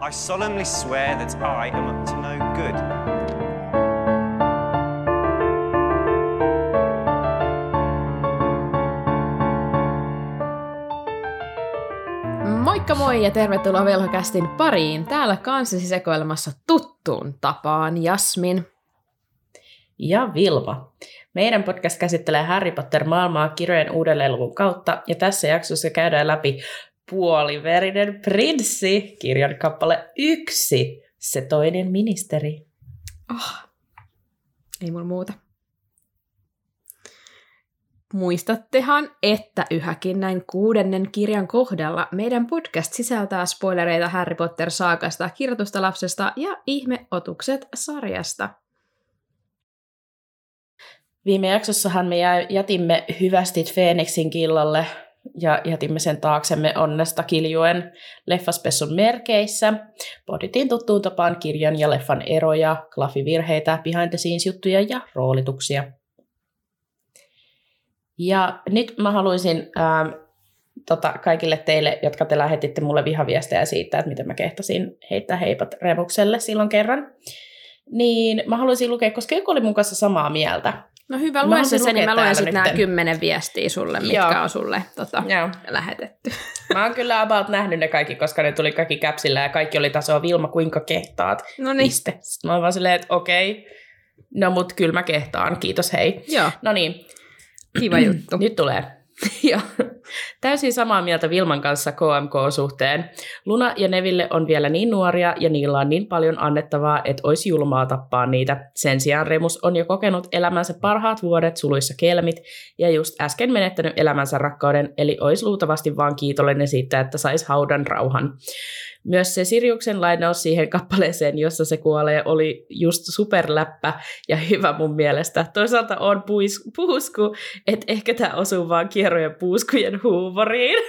I solemnly swear that I am up to no good. Moikka moi ja tervetuloa Velhokästin pariin. Täällä kanssasi sekoilemassa tuttuun tapaan Jasmin. Ja Vilma. Meidän podcast käsittelee Harry Potter-maailmaa kirjojen uudelleen kautta, ja tässä jaksossa käydään läpi Puoliverinen prinssi, kirjan kappale yksi, se toinen ministeri. Oh, ei mulla muuta. Muistattehan, että yhäkin näin kuudennen kirjan kohdalla meidän podcast sisältää spoilereita Harry Potter-saakasta, kirjoitusta lapsesta ja ihmeotukset sarjasta. Viime jaksossahan me jätimme hyvästit Feeniksin killalle ja jätimme sen taaksemme onnesta kiljuen leffaspessun merkeissä. Pohditiin tuttuun tapaan kirjan ja leffan eroja, klaffivirheitä, behind the scenes juttuja ja roolituksia. Ja nyt mä haluaisin ähm, tota, kaikille teille, jotka te lähetitte mulle vihaviestejä siitä, että miten mä kehtasin heittää heipat Remukselle silloin kerran, niin mä haluaisin lukea, koska joku oli mun kanssa samaa mieltä. No hyvä, lue se sen, niin mä luen sitten nämä kymmenen viestiä sulle, mitkä Joo. on sulle tota, Joo. lähetetty. Mä oon kyllä about nähnyt ne kaikki, koska ne tuli kaikki käpsillä ja kaikki oli tasoa Vilma, kuinka kehtaat. No niin. Sitten mä oon vaan silleen, että okei, no mut kyllä mä kehtaan, kiitos hei. Joo. No niin, Kiva juttu. Nyt tulee. ja täysin samaa mieltä Vilman kanssa KMK-suhteen. Luna ja Neville on vielä niin nuoria ja niillä on niin paljon annettavaa, että olisi julmaa tappaa niitä. Sen sijaan Remus on jo kokenut elämänsä parhaat vuodet suluissa kelmit ja just äsken menettänyt elämänsä rakkauden, eli olisi luultavasti vaan kiitollinen siitä, että sais haudan rauhan. Myös se Siriuksen lainaus siihen kappaleeseen, jossa se kuolee, oli just superläppä ja hyvä mun mielestä. Toisaalta on puis, puusku, että ehkä tämä osuu vaan kierrojen puuskujen huumoriin.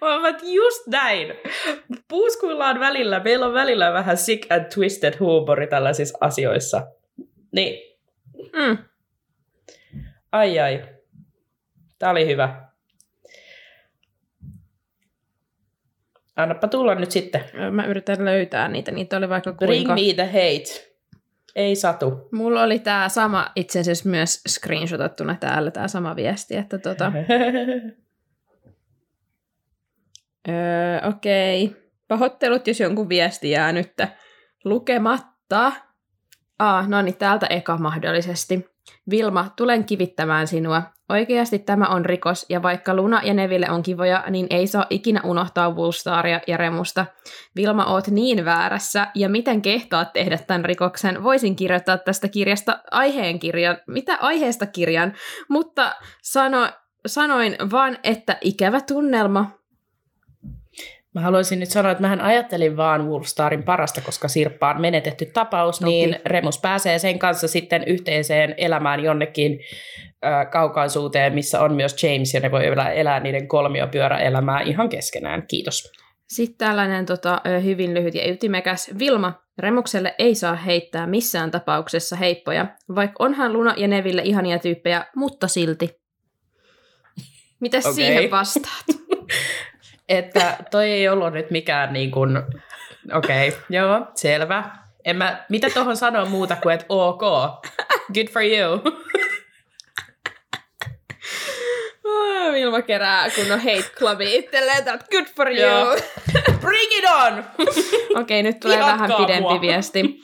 Mä just näin. Puuskuilla on välillä, meillä on välillä vähän sick and twisted huumori tällaisissa asioissa. Niin. Mm. Ai ai. Tää oli hyvä. Annapa tulla nyt sitten. Mä yritän löytää niitä. Niitä oli vaikka kuinka... Bring me the hate. Ei satu. Mulla oli tämä sama itse asiassa myös screenshotattuna täällä, tämä sama viesti, että tota... öö, okei. Okay. Pahoittelut, jos jonkun viesti jää nyt lukematta. Ah, no niin, täältä eka mahdollisesti. Vilma, tulen kivittämään sinua. Oikeasti tämä on rikos, ja vaikka Luna ja Neville on kivoja, niin ei saa ikinä unohtaa Woolstaria ja Remusta. Vilma, oot niin väärässä, ja miten kehtaat tehdä tämän rikoksen? Voisin kirjoittaa tästä kirjasta aiheen kirjan. Mitä aiheesta kirjan? Mutta sano, sanoin vaan, että ikävä tunnelma. Mä haluaisin nyt sanoa, että mähän ajattelin vaan Wolfstarin parasta, koska Sirppa on menetetty tapaus, Toki. niin Remus pääsee sen kanssa sitten yhteiseen elämään jonnekin ö, kaukaisuuteen, missä on myös James, ja ne voi elää, elää niiden kolmiopyöräelämää ihan keskenään. Kiitos. Sitten tällainen tota, hyvin lyhyt ja ytimekäs. Vilma, Remukselle ei saa heittää missään tapauksessa heippoja, vaikka onhan Luna ja Neville ihania tyyppejä, mutta silti. Mitäs okay. siihen vastaat? että toi ei ollut nyt mikään niin kuin, okei, okay, joo, selvä. En mä, mitä tuohon sanoa muuta kuin, että ok, good for you. Vilma kerää kun on hate clubi itselleen, että good for you. Bring it on! Okei, okay, nyt tulee Jatkaa vähän pidempi mua. viesti.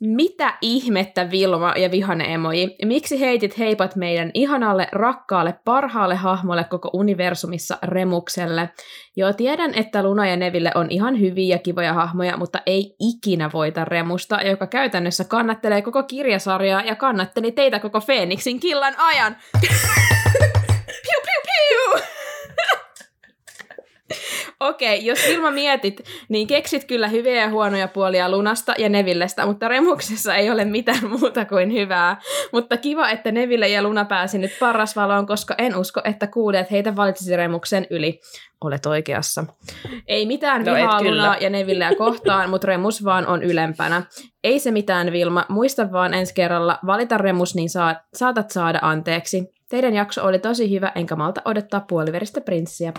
Mitä ihmettä Vilma ja vihane emoji? Miksi heitit heipat meidän ihanalle, rakkaalle, parhaalle hahmolle koko universumissa Remukselle? Joo, tiedän, että Luna ja Neville on ihan hyviä ja kivoja hahmoja, mutta ei ikinä voita Remusta, joka käytännössä kannattelee koko kirjasarjaa ja kannatteli teitä koko Feeniksin killan ajan. piu, piu, piu! Okei, okay, jos Vilma mietit, niin keksit kyllä hyviä ja huonoja puolia Lunasta ja Nevillestä, mutta Remuksessa ei ole mitään muuta kuin hyvää. Mutta kiva, että Neville ja Luna pääsi nyt parrasvaloon, koska en usko, että kuulijat heitä valitsisi Remuksen yli. Olet oikeassa. Ei mitään no vihaa Lunaa ja Nevilleä kohtaan, mutta Remus vaan on ylempänä. Ei se mitään, Vilma. Muista vaan ensi kerralla, valita Remus, niin saat, saatat saada anteeksi. Teidän jakso oli tosi hyvä, enkä malta odottaa puoliveristä prinssiä.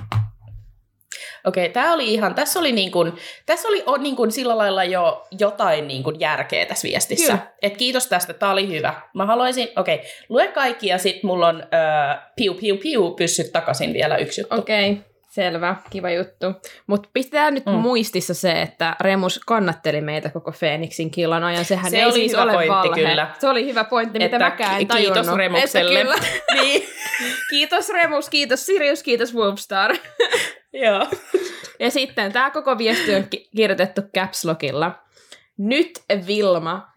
Okei, tämä oli ihan, tässä oli, niin kuin, tässä oli o, niin kuin sillä lailla jo jotain niin kuin järkeä tässä viestissä. Kyllä. Et kiitos tästä, tämä oli hyvä. Mä haluaisin, okei, lue kaikki ja sitten mulla on äh, piu piu piu pyssyt takaisin vielä yksi juttu. Okei, okay, selvä, kiva juttu. Mutta pitää nyt mm. Muistissa se, että Remus kannatteli meitä koko Feeniksin killan ajan. Sehän Se ei oli siis hyvä ole pointti, valhe. kyllä. Se oli hyvä pointti, mitä Että mäkään en ki- kiitos tajunnut. Remukselle. Että kyllä. niin. kiitos Remus, kiitos Sirius, kiitos Wolfstar. Joo. Ja sitten tämä koko viesti on ki- kirjoitettu Caps Lockilla. Nyt Vilma.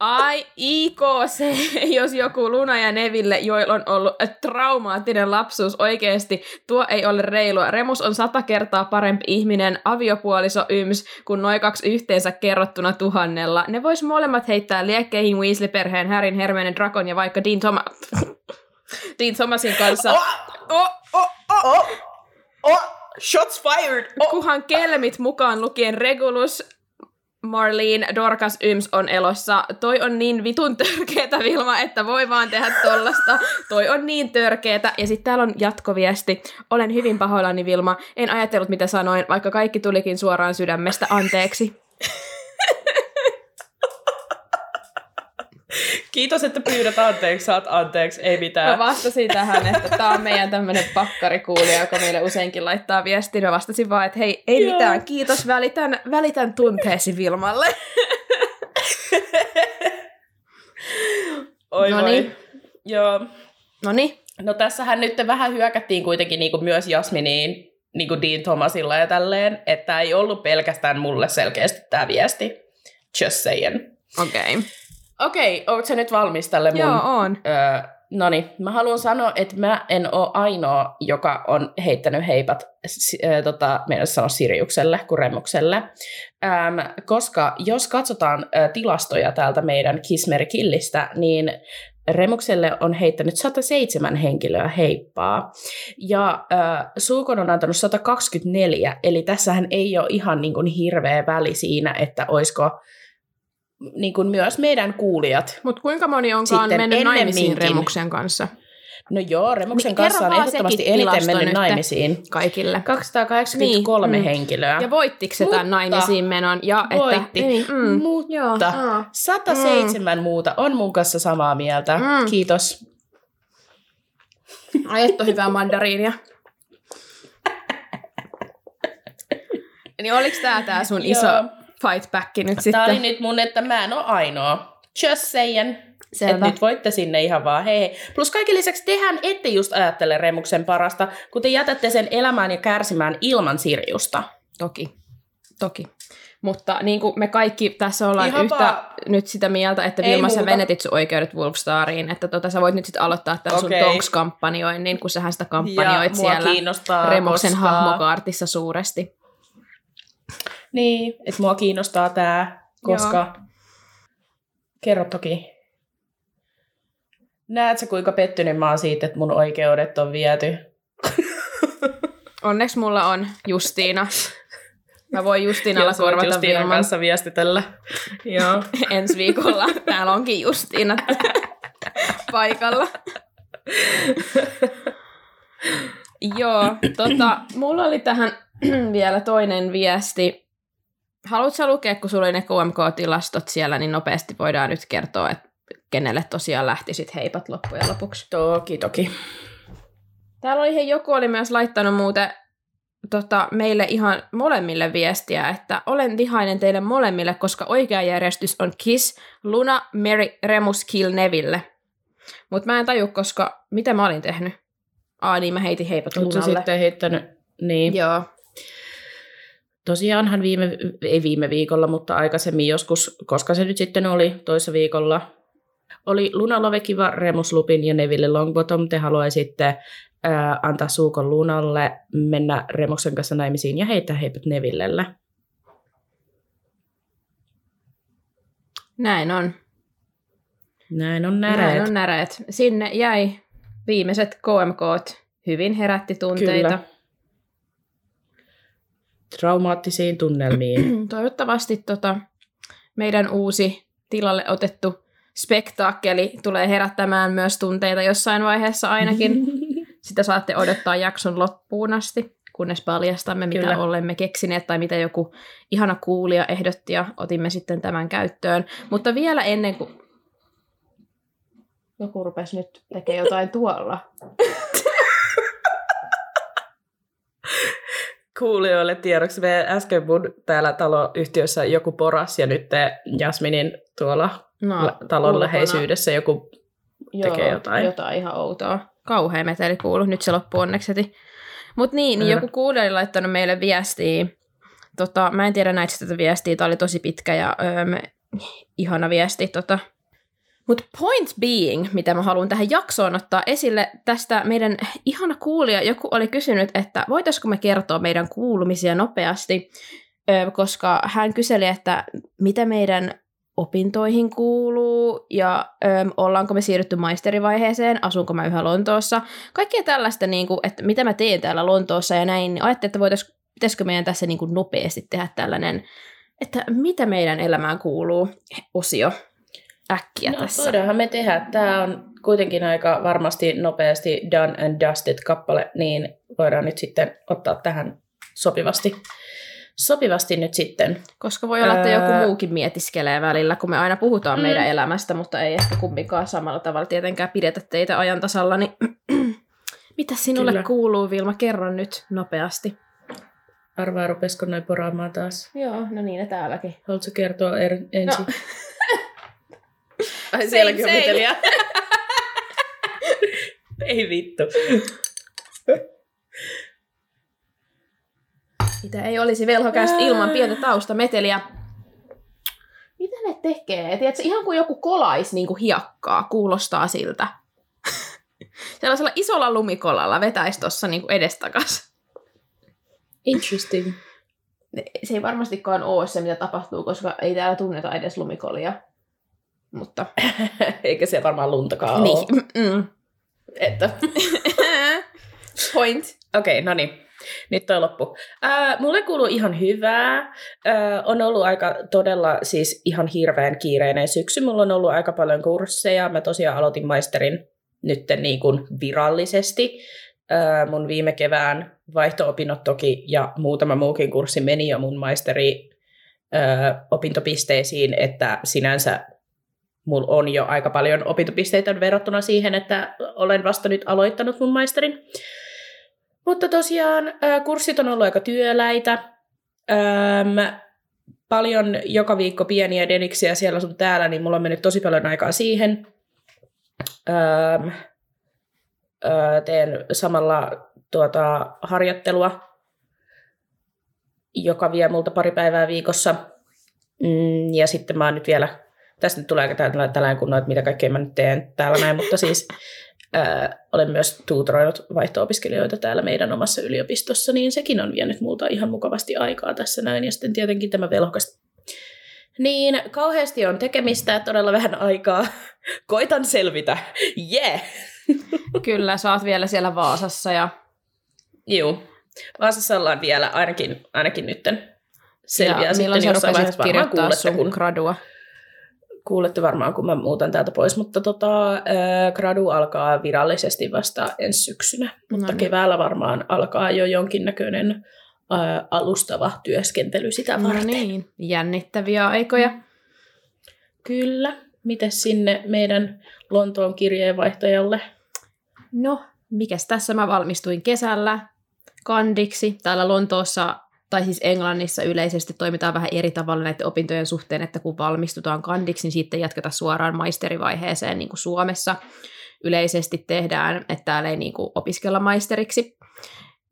Ai, IKC, jos joku Luna ja Neville, joilla on ollut traumaattinen lapsuus oikeasti, tuo ei ole reilua. Remus on sata kertaa parempi ihminen, aviopuoliso yms, kuin noin kaksi yhteensä kerrottuna tuhannella. Ne vois molemmat heittää liekkeihin Weasley-perheen, Härin, Hermione, Drakon ja vaikka Dean, Thoma- Dean Thomasin kanssa. Oh, oh, oh. Oh, oh, shots fired! Oh. Kuhan kelmit mukaan lukien Regulus, Marlene, Dorcas Yms on elossa. Toi on niin vitun törkeetä, Vilma, että voi vaan tehdä tollasta. Toi on niin törkeetä. Ja sitten täällä on jatkoviesti. Olen hyvin pahoillani, Vilma. En ajatellut, mitä sanoin, vaikka kaikki tulikin suoraan sydämestä. Anteeksi. Kiitos, että pyydät anteeksi, saat anteeksi, ei Mä mitään. vastasin tähän, että tämä on meidän tämmöinen pakkarikuulija, joka meille useinkin laittaa viestiä. Mä vastasin vaan, että hei, ei Joo. mitään, kiitos, välitän, välitän tunteesi Vilmalle. Oi Noniin. voi. Joo. No niin, No tässähän nyt vähän hyökättiin kuitenkin niin kuin myös Jasminiin niin kuin Dean Thomasilla ja tälleen, että ei ollut pelkästään mulle selkeästi tämä viesti. Just saying. okei. Okay. Okei, okay, ootko nyt valmis tälle mun? Joo, on. Öö, no niin, mä haluan sanoa, että mä en ole ainoa, joka on heittänyt heipat ö, tota, meidän sanoa Siriukselle kuin Remukselle. Öm, koska jos katsotaan ö, tilastoja täältä meidän Kismerikillistä, niin Remukselle on heittänyt 107 henkilöä heippaa, ja äh, Suukon on antanut 124, eli tässähän ei ole ihan niin kuin hirveä väli siinä, että olisiko niin kuin myös meidän kuulijat Mutta kuinka moni onkaan Sitten mennyt naimisiin. Remuksen kanssa? No joo, Remuksen Niin, kanssa on kerro ehdottomasti eniten mennyt nyt. naimisiin. Kaikille. 283 Niin, mm. henkilöä. Ja voittiko se tämän naimisiin menon? Ja Voitti. Että, niin, mm, Mutta joo, aa. 107 muuta on mun kanssa samaa mieltä. Mm. Kiitos. Ole hyvää mandariinia. niin oliks tää tää sun iso Joo. Fight back nyt sitten? Tää oli nyt mun, että mä en ole ainoa. Just saying. Selvä. Että nyt voitte sinne ihan vaan hei hei. Plus kaiken lisäksi tehän ette just ajattele Remuksen parasta, kun te jätätte sen elämään ja kärsimään ilman Sirjusta. Toki, toki. Mutta niin kuin me kaikki tässä ollaan Ihan yhtä vaan- nyt sitä mieltä, että Vilma sä venetit sun oikeudet Wolfstariin, että tota, sä voit nyt sitten aloittaa tämän Okei. sun Tonks-kampanjoin, kun sähän sitä kampanjoit ja siellä Remuksen koska... hahmokaartissa suuresti. Niin, että mua kiinnostaa tää, koska... Kerro toki. Näet sä, kuinka pettynyt mä oon siitä, että mun oikeudet on viety? Onneksi mulla on Justiina. Mä voin Justiinalla korvata Justiinan Vilman kanssa viestitellä. Joo. ensi viikolla. Täällä onkin Justiina paikalla. Joo, tota, mulla oli tähän vielä toinen viesti. Haluatko lukea, kun sulla oli ne KMK-tilastot siellä, niin nopeasti voidaan nyt kertoa, että kenelle tosiaan lähti sit heipat loppujen lopuksi. Toki, toki. Täällä oli, hei, joku oli myös laittanut muuten tota, meille ihan molemmille viestiä, että olen vihainen teille molemmille, koska oikea järjestys on Kiss, Luna, Mary, Remus, Kill, Neville. Mutta mä en taju, koska mitä mä olin tehnyt? Aa, niin mä heitin heipat Lunalle. sitten heittänyt? Niin. Joo. Tosiaanhan viime, ei viime viikolla, mutta aikaisemmin joskus, koska se nyt sitten oli toissa viikolla, oli Luna Lovekiva, Remus Lupin ja Neville Longbottom. Te haluaisitte ää, antaa suukon Lunalle, mennä Remuksen kanssa naimisiin ja heittää heipät Nevillelle. Näin on. Näin on näreet. Näin on näreet. Sinne jäi viimeiset KMK. Hyvin herätti tunteita. Kyllä. Traumaattisiin tunnelmiin. Toivottavasti tota, meidän uusi tilalle otettu spektaakkeli tulee herättämään myös tunteita jossain vaiheessa ainakin. Sitä saatte odottaa jakson loppuun asti, kunnes paljastamme, mitä Kyllä. olemme keksineet tai mitä joku ihana kuulija ehdotti ja otimme sitten tämän käyttöön. Mutta vielä ennen kuin... Joku rupesi nyt tekemään jotain tuolla. Kuulijoille tiedoksi, me äsken mun täällä taloyhtiössä joku poras ja nyt te Jasminin tuolla No, la- talon ulkona. läheisyydessä joku tekee jotain. Jotain ihan outoa. Kauhea meteli kuulu. Nyt se loppuu onneksi heti. Mutta niin, niin joku kuulija oli laittanut meille viestiä. Tota, mä en tiedä näitä tätä viestiä. Tämä oli tosi pitkä ja öö, ihana viesti. Tota. Mutta point being, mitä mä haluan tähän jaksoon ottaa esille, tästä meidän ihana kuulija, joku oli kysynyt, että voitaisiko me kertoa meidän kuulumisia nopeasti, koska hän kyseli, että mitä meidän opintoihin kuuluu ja ö, ollaanko me siirrytty maisterivaiheeseen, asunko mä yhä Lontoossa. Kaikkea tällaista, niin kuin, että mitä mä teen täällä Lontoossa ja näin, niin ajattelin, että voitais, pitäisikö meidän tässä niin kuin nopeasti tehdä tällainen, että mitä meidän elämään kuuluu? Osio äkkiä No, tässä. voidaanhan me tehdä. Tämä on kuitenkin aika varmasti nopeasti done and dusted kappale, niin voidaan nyt sitten ottaa tähän sopivasti, sopivasti nyt sitten. Koska voi olla, että joku muukin mietiskelee välillä, kun me aina puhutaan Mm. meidän elämästä, mutta ei ehkä kumminkaan samalla tavalla tietenkään pidetä teitä ajan tasalla, niin mitä sinulle Kyllä. kuuluu, Vilma? Kerro nyt nopeasti. Arvaa, rupesko noin poraamaan taas? Joo, no niin, ne täälläkin. Haluatko kertoa er, ensin? No. Ai Same, sielläkin on meteliä. Ei vittu. Mitä ei olisi velhokästä ilman pientä taustameteliä. Mitä ne tekee? Tiedätkö, ihan kuin joku kolais niin kuin hiekkaa, kuulostaa siltä. Sellaisella isolla lumikolalla vetäisi tuossa niin edestakas. Interesting. Se ei varmastikaan ole se, mitä tapahtuu, koska ei täällä tunneta edes lumikolia. Mutta Eikä se varmaan luntakaan niin. ole. Mm. Että. Point. Okei, no niin. Nyt toi loppu. Ää, mulle kuuluu ihan hyvää. Ää, on ollut aika todella siis ihan hirveän kiireinen syksy. Mulla on ollut aika paljon kursseja. Mä tosiaan aloitin maisterin nytten niin kuin virallisesti. Ää, mun viime kevään vaihto-opinnot toki ja muutama muukin kurssi meni jo mun maisteri ää, opintopisteisiin, että sinänsä mulla on jo aika paljon opintopisteitä verrattuna siihen, että olen vasta nyt aloittanut mun maisterin. Mutta tosiaan kurssit on ollut aika työläitä. Öm, paljon joka viikko pieniä deniksiä siellä sun täällä, niin mulla on mennyt tosi paljon aikaa siihen. Öm, ö, teen samalla tuota, harjoittelua, joka vie multa pari päivää viikossa. Mm, ja sitten mä oon nyt vielä, tästä nyt tulee aika tällä- tällainen kunnon, että mitä kaikkea mä nyt teen täällä näin, mutta siis ää, olen myös tuutoroinut vaihto-opiskelijoita täällä meidän omassa yliopistossa, niin sekin on vienyt multa ihan mukavasti aikaa tässä näin. Ja sitten tietenkin tämä velhokas. Niin, kauheasti on tekemistä, todella vähän aikaa. Koitan selvitä. Yeah! Kyllä, sä oot vielä siellä Vaasassa ja, Juu. Vaasassa ollaan vielä, ainakin, ainakin nytten. Selviää ja sitten sä jossain vaiheessa. Varmaan kuulette, sun kun, gradua? Kuulette varmaan, kun mä muutan täältä pois. Mutta tota, äh, gradu alkaa virallisesti vasta ensi syksynä. Mutta No niin. keväällä varmaan alkaa jo jonkinnäköinen äh, alustava työskentely sitä No varten. niin, jännittäviä aikoja. Kyllä. Mites sinne meidän Lontoon kirjeenvaihtajalle? No, mikäs tässä mä valmistuin kesällä kandiksi. Täällä Lontoossa, tai siis Englannissa yleisesti toimitaan vähän eri tavalla näiden opintojen suhteen, että kun valmistutaan kandiksi, niin sitten jatketa suoraan maisterivaiheeseen niin kuin Suomessa yleisesti tehdään, että täällä ei niin kuin opiskella maisteriksi.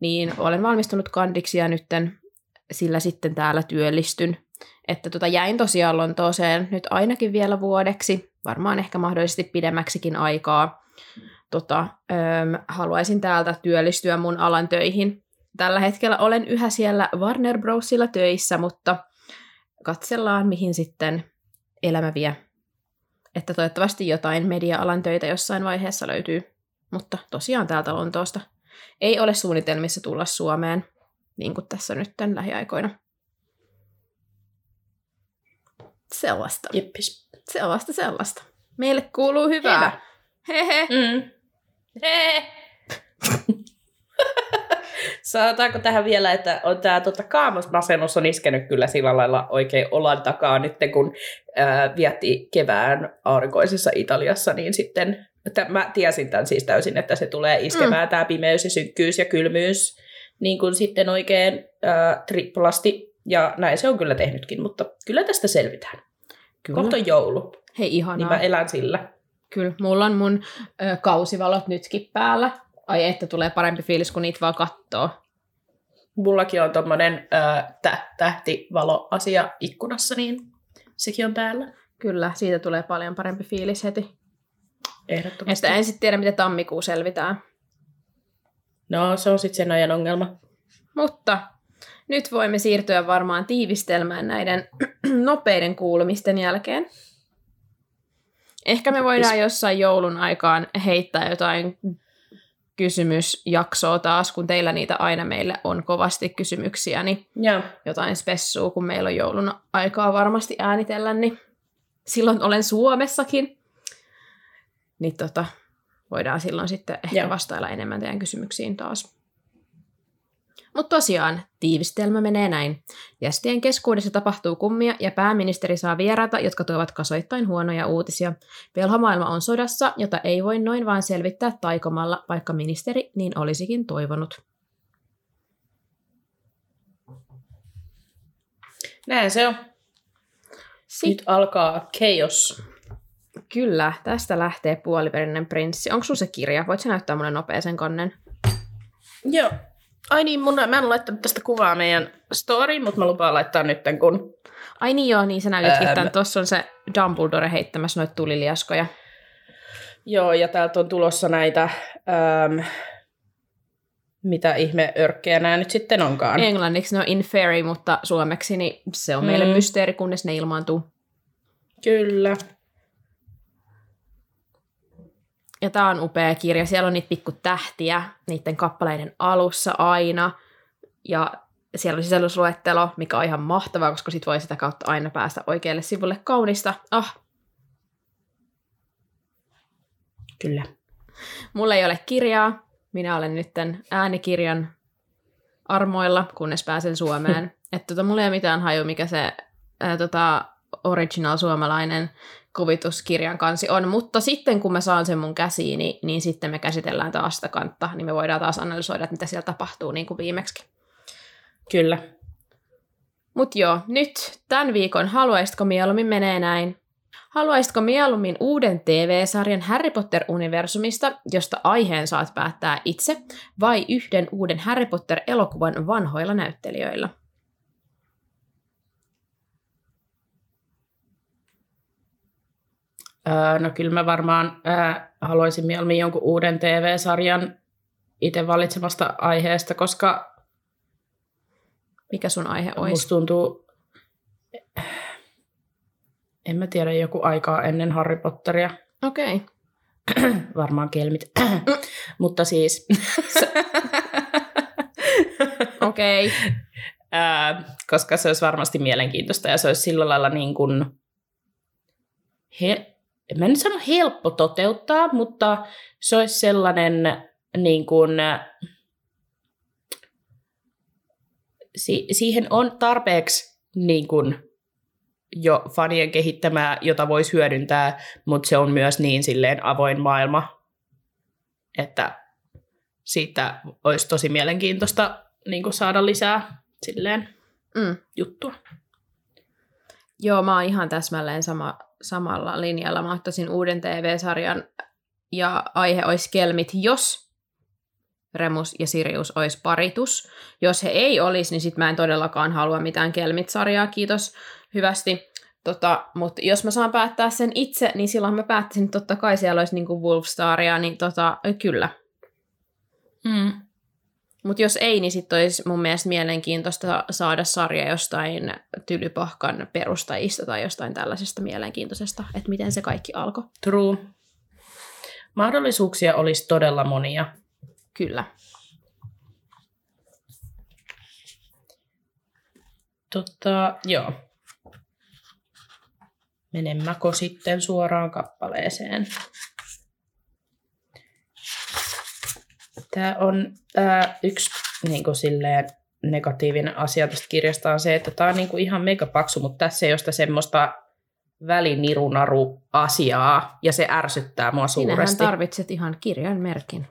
Niin olen valmistunut kandiksi ja nytten sillä sitten täällä työllistyn. Että tota, jäin tosiaan Lontooseen nyt ainakin vielä vuodeksi, varmaan ehkä mahdollisesti pidemmäksikin aikaa tota, öm, haluaisin täältä työllistyä mun alan töihin. Tällä hetkellä olen yhä siellä Warner Brosilla töissä, mutta katsellaan, mihin sitten elämä vie. Että toivottavasti jotain media-alan töitä jossain vaiheessa löytyy. Mutta tosiaan täältä Lontoosta. Ei ole suunnitelmissa tulla Suomeen, niin kuin tässä nyt tämän lähiaikoina. Sellaista. Jippis. Sellaista, sellaista. Meille kuuluu hyvää. Hyvä. Hehe. Mm. Hei. Sanotaanko tähän vielä, että on tämä tota, kaamosmasennus on iskenyt kyllä sillä lailla oikein olan takaa nyt, kun ää, vietti kevään aurinkoisessa Italiassa, niin sitten, että mä tiesin tämän siis täysin, että se tulee iskemään mm. tämä pimeys ja synkkyys ja kylmyys niin kuin sitten oikein ää, triplasti, ja näin se on kyllä tehnytkin, mutta kyllä tästä selvitään. Kyllä. Kohta on joulu, Hei, ihanaa. niin mä elän sillä. Kyllä, mulla on mun ö, kausivalot nytkin päällä. Ai että tulee parempi fiilis, kun niitä vaan kattoo. Mullakin on tommonen ää, tä- tähtivalo-asia ikkunassa, niin sekin on päällä. Kyllä, siitä tulee paljon parempi fiilis heti. Ehdottomasti. Että en sitten tiedä, miten tammikuu selvitään. No, se on sitten sen ajan ongelma. Mutta nyt voimme siirtyä varmaan tiivistelmään näiden nopeiden kuulumisten jälkeen. Ehkä me voidaan jossain joulun aikaan heittää jotain kysymysjaksoa taas, kun teillä niitä aina meille on kovasti kysymyksiä, niin Joo. jotain spessua, kun meillä on joulun aikaa varmasti äänitellä, niin silloin olen Suomessakin. Niin tota, voidaan silloin sitten ehkä Joo. vastailla enemmän teidän kysymyksiin taas. Mutta tosiaan, tiivistelmä menee näin. Jästien keskuudessa tapahtuu kummia ja pääministeri saa vieraita, jotka tuovat kasoittain huonoja uutisia. Velhomaailma on sodassa, jota ei voi noin vaan selvittää taikomalla, vaikka ministeri niin olisikin toivonut. Näin se on. Sitten Nyt alkaa chaos. Kyllä, tästä lähtee puoliverinen prinssi. Onko sulla se kirja? Voit sä näyttää mulle nopea sen kannen? Joo. Ai niin, mun, mä en laittanut tästä kuvaa meidän storyin, mutta mä lupaan laittaa nyt, kun... Ai niin joo, niin sä näytitkin tämän. mä- Tuossa on se Dumbledore heittämässä noita tuliliaskoja. Joo, ja täältä on tulossa näitä... Ähm, mitä ihme örkkejä nämä nyt sitten onkaan. Englanniksi ne on in fairy, mutta suomeksi niin se on meille Mm. mysteeri, kunnes ne ilmaantuu. Kyllä. Ja tää on upea kirja. Siellä on niitä pikku tähtiä niiden kappaleiden alussa aina. Ja siellä on sisällysluettelo, mikä on ihan mahtavaa, koska sit voi sitä kautta aina päästä oikealle sivulle kaunista. Ah, Kyllä. Mulla ei ole kirjaa. Minä olen nyt tämän äänikirjan armoilla, kunnes pääsen Suomeen. Että tota, mulla ei ole mitään haju, mikä se ää, tota, original suomalainen kuvituskirjan kansi on. Mutta sitten kun mä saan sen mun käsiini, niin sitten me käsitellään taas sitä kantta, niin me voidaan taas analysoida, että mitä siellä tapahtuu niin kuin viimeksi. Kyllä. Mut joo, nyt tämän viikon Haluaisitko mieluummin menee näin. Haluaisitko mieluummin uuden TV-sarjan Harry Potter-universumista, josta aiheen saat päättää itse, vai yhden uuden Harry Potter-elokuvan vanhoilla näyttelijöillä? No kyllä mä varmaan ää, haluaisin mieluummin jonkun uuden TV-sarjan itse valitsemasta aiheesta, koska Mikä sun aihe olisi? musta tuntuu, en mä tiedä, joku aikaa ennen Harry Potteria, Okei. Okay. varmaan kelmit. Mutta siis, Okei. Okay. ää, koska se olisi varmasti mielenkiintoista ja se olisi sillä lailla niin kuin, he, en mä nyt sano helppo toteuttaa, mutta se olisi sellainen niin kuin, si- siihen on tarpeeksi niin kuin, jo fanien kehittämää, jota voisi hyödyntää, mutta se on myös niin silleen avoin maailma, että siitä olisi tosi mielenkiintoista niin kuin saada lisää silleen Mm. juttua. Joo, mä oon ihan täsmälleen sama, samalla linjalla. Mä ottaisin uuden TV-sarjan ja aihe olisi kelmit, jos Remus ja Sirius olisi paritus. Jos he ei olisi, niin sit mä en todellakaan halua mitään kelmit-sarjaa, kiitos hyvästi. Tota, Mutta jos mä saan päättää sen itse, niin silloin mä päättäisin, että totta kai siellä olisi niinku Wolfstaria, niin tota, kyllä. Mm. Mutta jos ei, niin sitten olisi mun mielestä mielenkiintoista saada sarja jostain Tylypahkan perustajista tai jostain tällaisesta mielenkiintoisesta, että miten se kaikki alkoi. True. Mahdollisuuksia olisi todella monia. Kyllä. Tota, joo. Menemmäkö sitten suoraan kappaleeseen? Tämä on äh, yksi niin kuin silleen, negatiivinen asia tästä kirjasta on se, että tämä on niin kuin ihan mega paksu, mutta tässä ei ole sitä semmoista välinirunaru-asiaa, ja se ärsyttää mua suuresti. Sinähän tarvitset ihan kirjan merkin.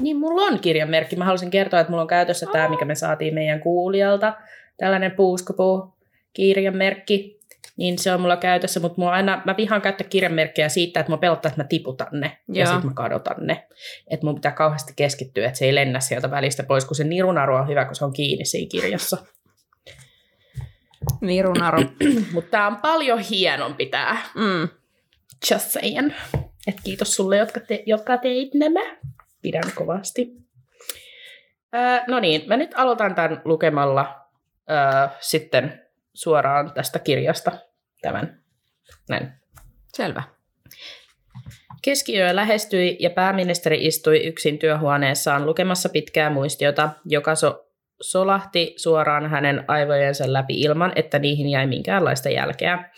Niin, mulla on kirjanmerkki. Mä haluaisin kertoa, että mulla on käytössä tämä, mikä me saatiin meidän kuulijalta. Tällainen puuskopuu kirjanmerkki. Niin se on mulla käytössä, mutta mulla aina, mä vihaan käyttää kirjanmerkkejä siitä, että mä pelottaa, että mä tiputan ne Joo. ja sitten mä kadotan ne. Että mun pitää kauheasti keskittyä, että se ei lennä sieltä välistä pois, kun se nirunaru on hyvä, kun se on kiinni siinä kirjassa. Nirunaru. mutta tää on paljon hienompi tää. Mm. Just saying. Et kiitos sulle, jotka, te, jotka teit nämä. Pidän kovasti. Öö, no niin, mä nyt aloitan tämän lukemalla öö, sitten suoraan tästä kirjasta tämän. Näin. Selvä. Keskiyö lähestyi ja pääministeri istui yksin työhuoneessaan lukemassa pitkää muistiota, joka so- solahti suoraan hänen aivojensa läpi ilman, että niihin jäi minkäänlaista jälkeä.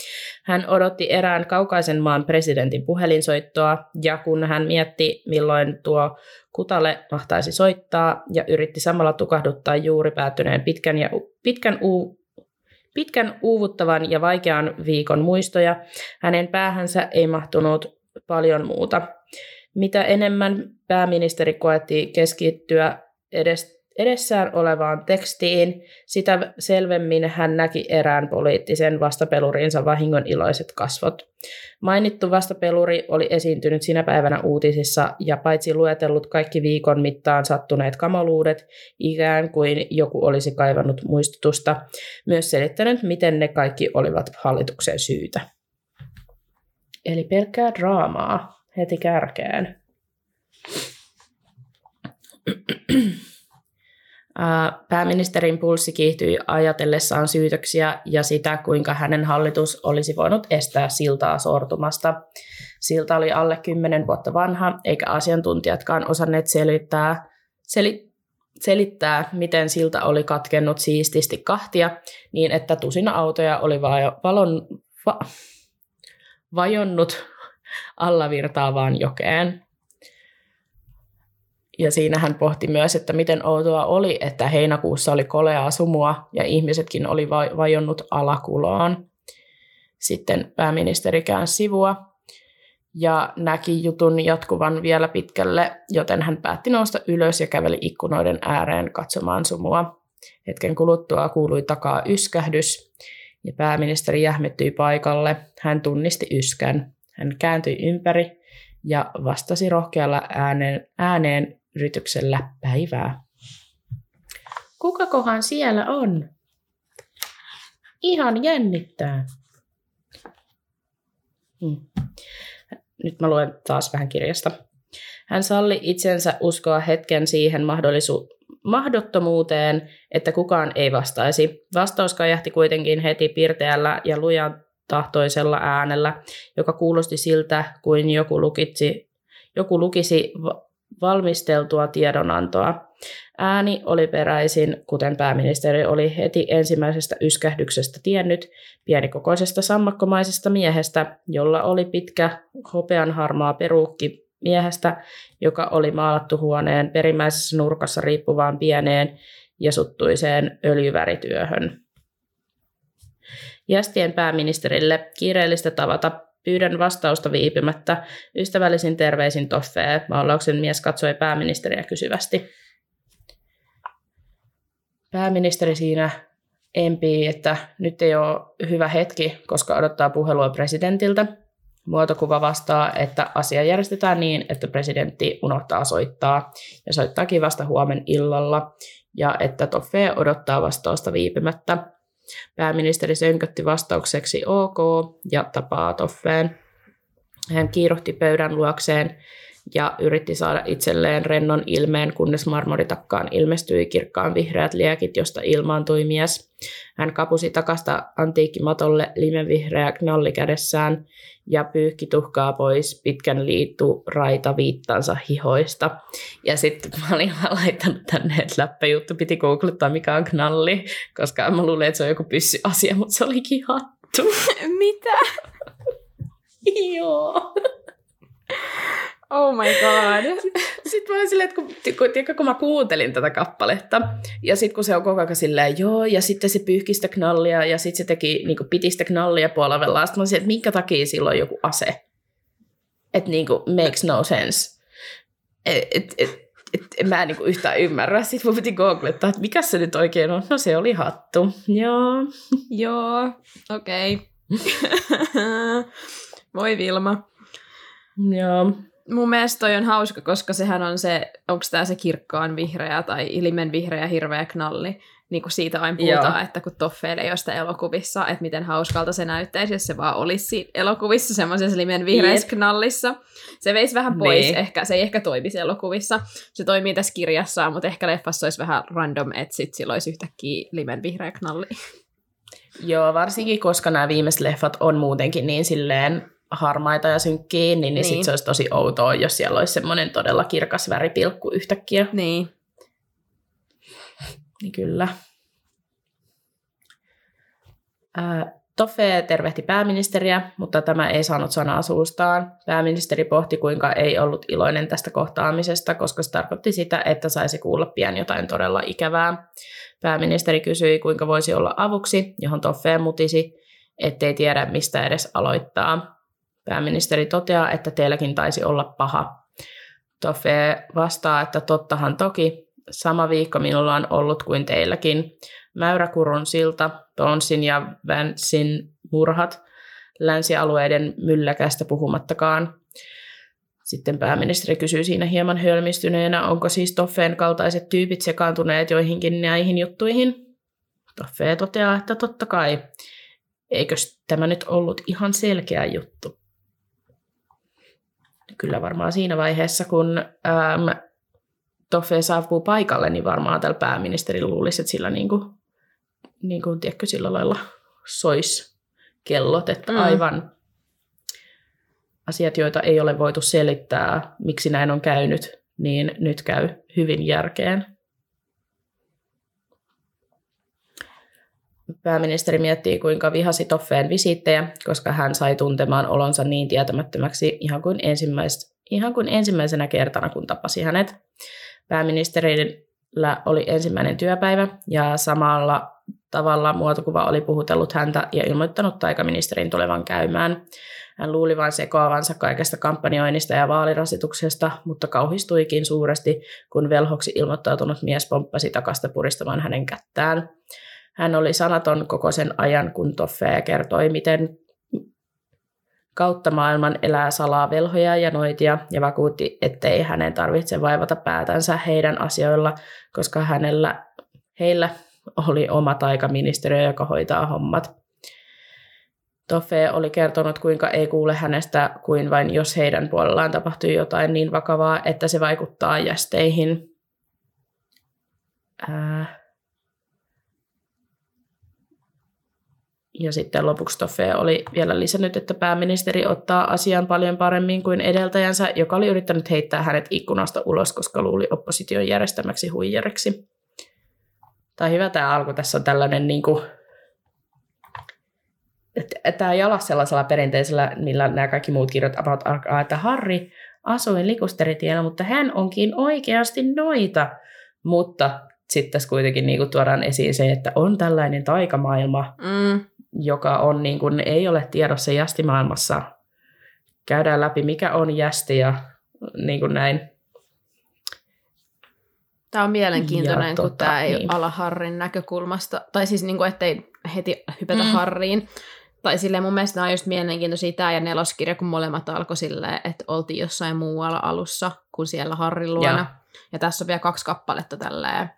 Hän odotti erään kaukaisen maan presidentin puhelinsoittoa, ja kun hän mietti, milloin tuo Kutale mahtaisi soittaa, ja yritti samalla tukahduttaa juuri päättyneen pitkän, ja, pitkän, u, pitkän uuvuttavan ja vaikean viikon muistoja, hänen päähänsä ei mahtunut paljon muuta. Mitä enemmän pääministeri koetti keskittyä edes edessään olevaan tekstiin, sitä selvemmin hän näki erään poliittisen vastapelurinsa vahingon iloiset kasvot. Mainittu vastapeluri oli esiintynyt sinä päivänä uutisissa ja paitsi luetellut kaikki viikon mittaan sattuneet kamaluudet, ikään kuin joku olisi kaivannut muistutusta, myös selittänyt, miten ne kaikki olivat hallituksen syytä. Eli pelkkää draamaa heti kärkeen. Pääministerin pulssi kiihtyi ajatellessaan syytöksiä ja sitä, kuinka hänen hallitus olisi voinut estää siltaa sortumasta. Silta oli alle 10 vuotta vanha, eikä asiantuntijatkaan osanneet selittää, seli, selittää, miten silta oli katkennut siististi kahtia, niin että tusina autoja oli va- valon, va- vajonnut allavirtaavaan jokeen. Ja siinä hän pohti myös, että miten outoa oli, että heinäkuussa oli koleaa sumua ja ihmisetkin oli vajonnut alakuloon. Sitten pääministeri käänsi sivua ja näki jutun jatkuvan vielä pitkälle, joten hän päätti nousta ylös ja käveli ikkunoiden ääreen katsomaan sumua. Hetken kuluttua kuului takaa yskähdys ja pääministeri jähmettyi paikalle. Hän tunnisti yskän. Hän kääntyi ympäri ja vastasi rohkealla ääneen, ääneen yrityksellä päivää. Kukakohan siellä on? Ihan jännittää. Hmm. Nyt mä luen taas vähän kirjasta. Hän salli itsensä uskoa hetken siihen mahdollisu- mahdottomuuteen, että kukaan ei vastaisi. Vastaus kajahti kuitenkin heti pirteällä ja lujan tahtoisella äänellä, joka kuulosti siltä, kuin joku, lukitsi, joku lukisi valmisteltua tiedonantoa. Ääni oli peräisin, kuten pääministeri oli heti ensimmäisestä yskähdyksestä tiennyt, pienikokoisesta sammakkomaisesta miehestä, jolla oli pitkä hopeanharmaa peruukki miehestä, joka oli maalattu huoneen perimmäisessä nurkassa riippuvaan pieneen ja suttuiseen öljyvärityöhön. Jästien pääministerille kiireellistä tavata Pyydän vastausta viipymättä. Ystävällisin terveisin Toffee. Maalauksen mies katsoi pääministeriä kysyvästi. Pääministeri siinä empii, että nyt ei ole hyvä hetki, koska odottaa puhelua presidentiltä. Muotokuva vastaa, että asia järjestetään niin, että presidentti unohtaa soittaa ja soittaakin vasta huomen illalla ja että Toffe odottaa vastausta viipymättä. Pääministeri sönkötti vastaukseksi OK ja tapaa Toffeen. Hän kiiruhti pöydän luokseen ja yritti saada itselleen rennon ilmeen, kunnes marmoritakkaan ilmestyi kirkkaan vihreät liekit, josta ilmaantui mies. Hän kapusi takasta antiikkimatolle limenvihreä knalli kädessään ja pyyhki tuhkaa pois pitkän liittu raita viittansa hihoista. Ja sitten mä olin laittanut tänne, että läppäjuttu piti googlettaa, mikä on knalli, koska mä luulen, että se on joku asia, mutta se olikin hattu. Mitä? Joo. Oh my god. Sitten mä olin silleen, että kun, kun, tiedätkö, kun mä kuuntelin tätä kappaletta, ja sitten kun se on koko ajan silleen, joo, ja sitten se pyyhki sitä knallia, ja sitten se teki, niin kuin, piti sitä knallia puolella, sitten mä olisin, että minkä takia sillä on joku ase? Että niin kuin, makes no sense. Et, et, et, et, mä en niin kuin yhtään ymmärrä. Sitten mun piti googlettaa, että mikä se nyt oikein on. No se oli hattu. Joo. Joo, okei. Okay. Voi Vilma. Joo. Mun mielestä toi on hauska, koska sehän on se, onko tämä se kirkkaan vihreä tai ilimen vihreä hirveä knalli. Niin kuin siitä aina puhutaan, Joo. että kun Toffeille ei ole sitä elokuvissa, että miten hauskalta se näyttäisi, jos se vaan olisi elokuvissa semmoisessa limen vihreässä knallissa. Se veisi vähän pois, niin. ehkä, se ei ehkä toimisi elokuvissa. Se toimii tässä kirjassa, mutta ehkä leffassa olisi vähän random, että sit sillä olisi yhtäkkiä limen vihreä knalli. Joo, varsinkin koska nämä viimeiset leffat on muutenkin niin silleen harmaita ja synkkiä, niin, niin, niin. sitten se olisi tosi outoa, jos siellä olisi semmoinen todella kirkas väripilkku yhtäkkiä. Niin. Niin kyllä. Ää, Toffe tervehti pääministeriä, mutta tämä ei saanut sanaa suustaan. Pääministeri pohti, kuinka ei ollut iloinen tästä kohtaamisesta, koska se tarkoitti sitä, että saisi kuulla pian jotain todella ikävää. Pääministeri kysyi, kuinka voisi olla avuksi, johon Toffe mutisi, ettei tiedä, mistä edes aloittaa. Pääministeri toteaa, että teilläkin taisi olla paha. Toffe vastaa, että tottahan toki, sama viikko minulla on ollut kuin teilläkin. Mäyräkurun silta, Tonsin ja Vänsin murhat, länsialueiden mylläkästä puhumattakaan. Sitten pääministeri kysyy siinä hieman hölmistyneenä, onko siis Toffeen kaltaiset tyypit sekaantuneet joihinkin näihin juttuihin. Toffe toteaa, että totta kai. Eikös tämä nyt ollut ihan selkeä juttu? Kyllä varmaan siinä vaiheessa, kun äm, Toffe saapuu paikalle, niin varmaan tällä pääministeri luulisi, että sillä niin kuin, niin kuin, tiedätkö, sillä lailla sois kellot, että mm. aivan asiat, joita ei ole voitu selittää, miksi näin on käynyt, niin nyt käy hyvin järkeen. Pääministeri miettii, kuinka vihasi Toffeen visiittejä, koska hän sai tuntemaan olonsa niin tietämättömäksi ihan kuin, ensimmäis, ihan kuin ensimmäisenä kertana, kun tapasi hänet. Pääministerillä oli ensimmäinen työpäivä ja samalla tavalla muotokuva oli puhutellut häntä ja ilmoittanut taikaministerin tulevan käymään. Hän luuli vain sekoavansa kaikesta kampanjoinnista ja vaalirasituksesta, mutta kauhistuikin suuresti, kun velhoksi ilmoittautunut mies pomppasi takasta puristamaan hänen kättään. Hän oli sanaton koko sen ajan, kun Toffe kertoi, miten kautta maailman elää salaa velhoja ja noitia ja vakuutti, ettei hänen tarvitse vaivata päätänsä heidän asioilla, koska hänellä, heillä oli oma taikaministeriö, joka hoitaa hommat. Toffe oli kertonut, kuinka ei kuule hänestä kuin vain jos heidän puolellaan tapahtuu jotain niin vakavaa, että se vaikuttaa jästeihin. Ää, Ja sitten lopuksi Toffe oli vielä lisännyt, että pääministeri ottaa asian paljon paremmin kuin edeltäjänsä, joka oli yrittänyt heittää hänet ikkunasta ulos, koska luuli opposition järjestämäksi huijareksi. Tai hyvä tämä alku. Tässä on tällainen niin kuin, tämä ei ala sellaisella perinteisellä, millä nämä kaikki muut kirjat about alkaa, että Harry asui likusteritiellä, mutta hän onkin oikeasti noita. Mutta sitten tässä kuitenkin niin kuin tuodaan esiin se, että on tällainen taikamaailma, mm joka on, niin kuin, ei ole tiedossa jästimaailmassa. Käydään läpi, mikä on jästi ja niin kuin näin. Tämä on mielenkiintoinen, ja, kun tota, tämä ei niin. ala Harrin näkökulmasta, tai siis niin kuin, ettei heti hypätä mm. Harriin. Tai silleen mun mielestä nämä on just mielenkiintoisia tämä ja neloskirja, kun molemmat alkoi silleen, että oltiin jossain muualla alussa kuin siellä Harrin luona. Ja, ja tässä on vielä kaksi kappaletta tälleen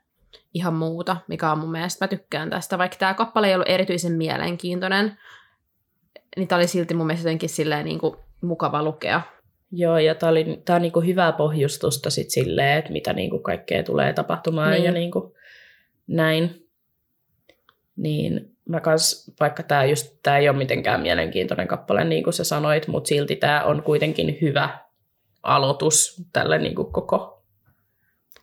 ihan muuta, mikä on mun mielestä, mä tykkään tästä. Vaikka tämä kappale ei ollut erityisen mielenkiintoinen, niin tämä oli silti mun mielestä jotenkin silleen niin kuin mukava lukea. Joo, ja tämä, oli, tämä on niin kuin hyvää pohjustusta sit silleen, että mitä niin kuin kaikkea tulee tapahtumaan niin. ja niin kuin näin. Niin mä kans, vaikka tämä just, tämä ei ole mitenkään mielenkiintoinen kappale, niin kuin sä sanoit, mutta silti tämä on kuitenkin hyvä aloitus tälle niin kuin koko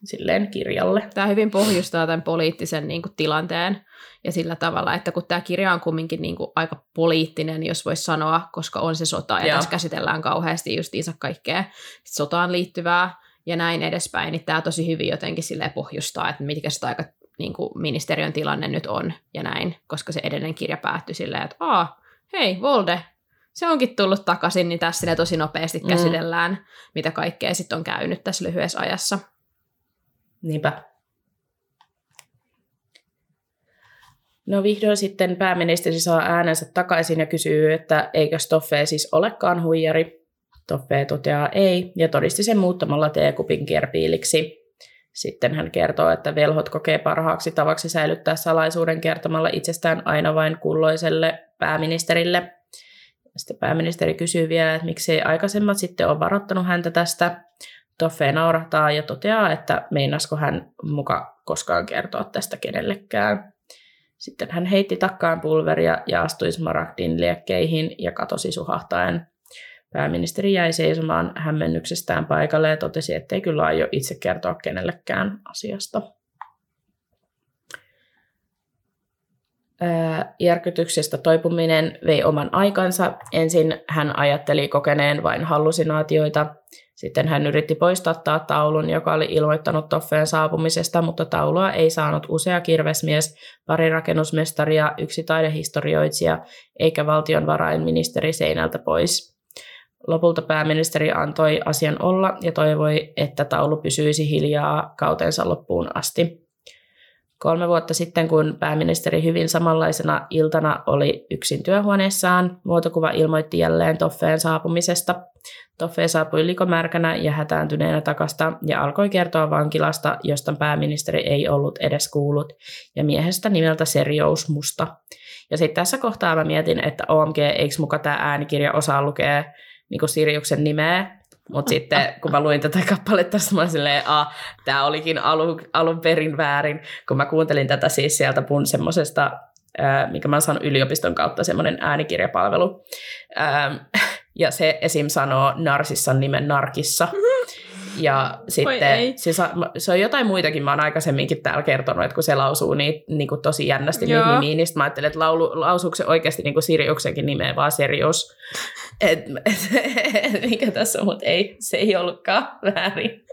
silleen kirjalle. Tämä hyvin pohjustaa tämän poliittisen niin kuin, tilanteen ja sillä tavalla, että kun tämä kirja on kumminkin niin kuin, aika poliittinen, jos voisi sanoa, koska on se sota ja Joo. tässä käsitellään kauheasti justiinsa kaikkea sotaan liittyvää ja näin edespäin, niin tämä tosi hyvin jotenkin silleen pohjustaa, että mitkä sitä aika niin kuin, ministeriön tilanne nyt on ja näin, koska se edellinen kirja päättyi silleen, että Aa, hei, Volde, se onkin tullut takaisin, niin tässä tosi nopeasti Mm. käsitellään, mitä kaikkea sitten on käynyt tässä lyhyessä ajassa. Niinpä. No vihdoin sitten pääministeri saa äänensä takaisin ja kysyy, että eikö Stoffe siis olekaan huijari. Toffe toteaa ei ja todisti sen muuttamalla teekupin kierpiiliksi. Sitten hän kertoo, että velhot kokee parhaaksi tavaksi säilyttää salaisuuden kertomalla itsestään aina vain kulloiselle pääministerille. Sitten pääministeri kysyy vielä, että miksei aikaisemmat sitten ole varoittanut häntä tästä. Toffe naurahtaa ja toteaa, että meinasko hän muka koskaan kertoa tästä kenellekään. Sitten hän heitti takkaan pulveria ja astui Smaragdin liekkeihin ja katosi suhahtaen. Pääministeri jäi seisomaan hämmennyksestään paikalle ja totesi, ettei kyllä aio itse kertoa kenellekään asiasta. Järkytyksestä toipuminen vei oman aikansa. Ensin hän ajatteli kokeneen vain hallusinaatioita. Sitten hän yritti poistattaa taulun, joka oli ilmoittanut Toffeen saapumisesta, mutta taulua ei saanut usea kirvesmies, pari rakennusmestaria, yksi taidehistorioitsija eikä valtionvarainministeri seinältä pois. Lopulta pääministeri antoi asian olla ja toivoi, että taulu pysyisi hiljaa kautensa loppuun asti. Kolme vuotta sitten, kun pääministeri hyvin samanlaisena iltana oli yksin työhuoneessaan, muotokuva ilmoitti jälleen Toffeen saapumisesta. Toffe saapui likomärkänä ja hätääntyneenä takasta ja alkoi kertoa vankilasta, josta pääministeri ei ollut edes kuullut, ja miehestä nimeltä Serjous Musta. Ja sitten tässä kohtaa mä mietin, että OMG, eikö muka tämä äänikirja osaa lukea niin Sirjuksen nimeä, mutta sitten kun mä luin tätä kappaletta, mä silleen, ah, tämä olikin alun, alun perin väärin, kun mä kuuntelin tätä siis sieltä mun semmosesta, äh, mikä mä oon saanut yliopiston kautta, semmoinen äänikirjapalvelu. Ähm, ja se esim. sanoo Narsissan nimen Narkissa. Ja sitten se, se on jotain muitakin, mä oon aikaisemminkin täällä kertonut, että kun se lausuu niin, niin kuin tosi jännästi Joo. niitä nimiä, niin sitten mä ajattelin, että laulu, lausuuko se oikeasti niin kuin Siriuksenkin nimeä, vaan Sirius. Et, et, mikä tässä on, mutta ei, se ei ollutkaan väärin.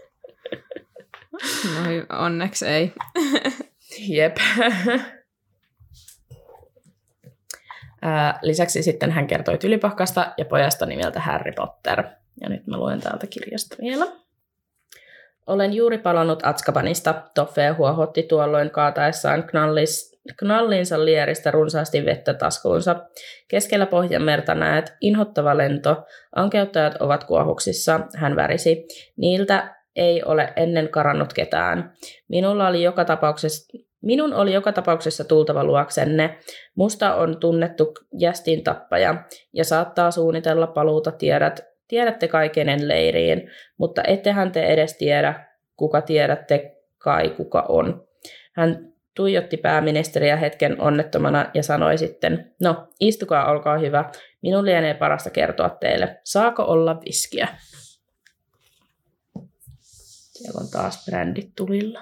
No, onneksi ei. Jep. Lisäksi sitten hän kertoi Tylypahkasta ja pojasta nimeltä Harry Potter. Ja nyt mä luen täältä kirjasta vielä. Olen juuri palannut Atskabanista. Toffe huohotti tuolloin kaataessaan knallis, knallinsa lieristä runsaasti vettä taskuunsa. Keskellä Pohjanmerta näet inhottava lento. Ankeuttajat ovat kuohuksissa. Hän värisi. Niiltä ei ole ennen karannut ketään. Minulla oli joka tapauksessa, minun oli joka tapauksessa tultava luoksenne. Musta on tunnettu jästin tappaja ja saattaa suunnitella paluuta tiedät, tiedätte kaikenen leiriin, mutta ettehän te edes tiedä, kuka tiedätte kai kuka on. Hän tuijotti pääministeriä hetken onnettomana ja sanoi sitten, no istukaa, olkaa hyvä, minun lienee parasta kertoa teille, saako olla viskiä? Siellä on taas brändit tulilla.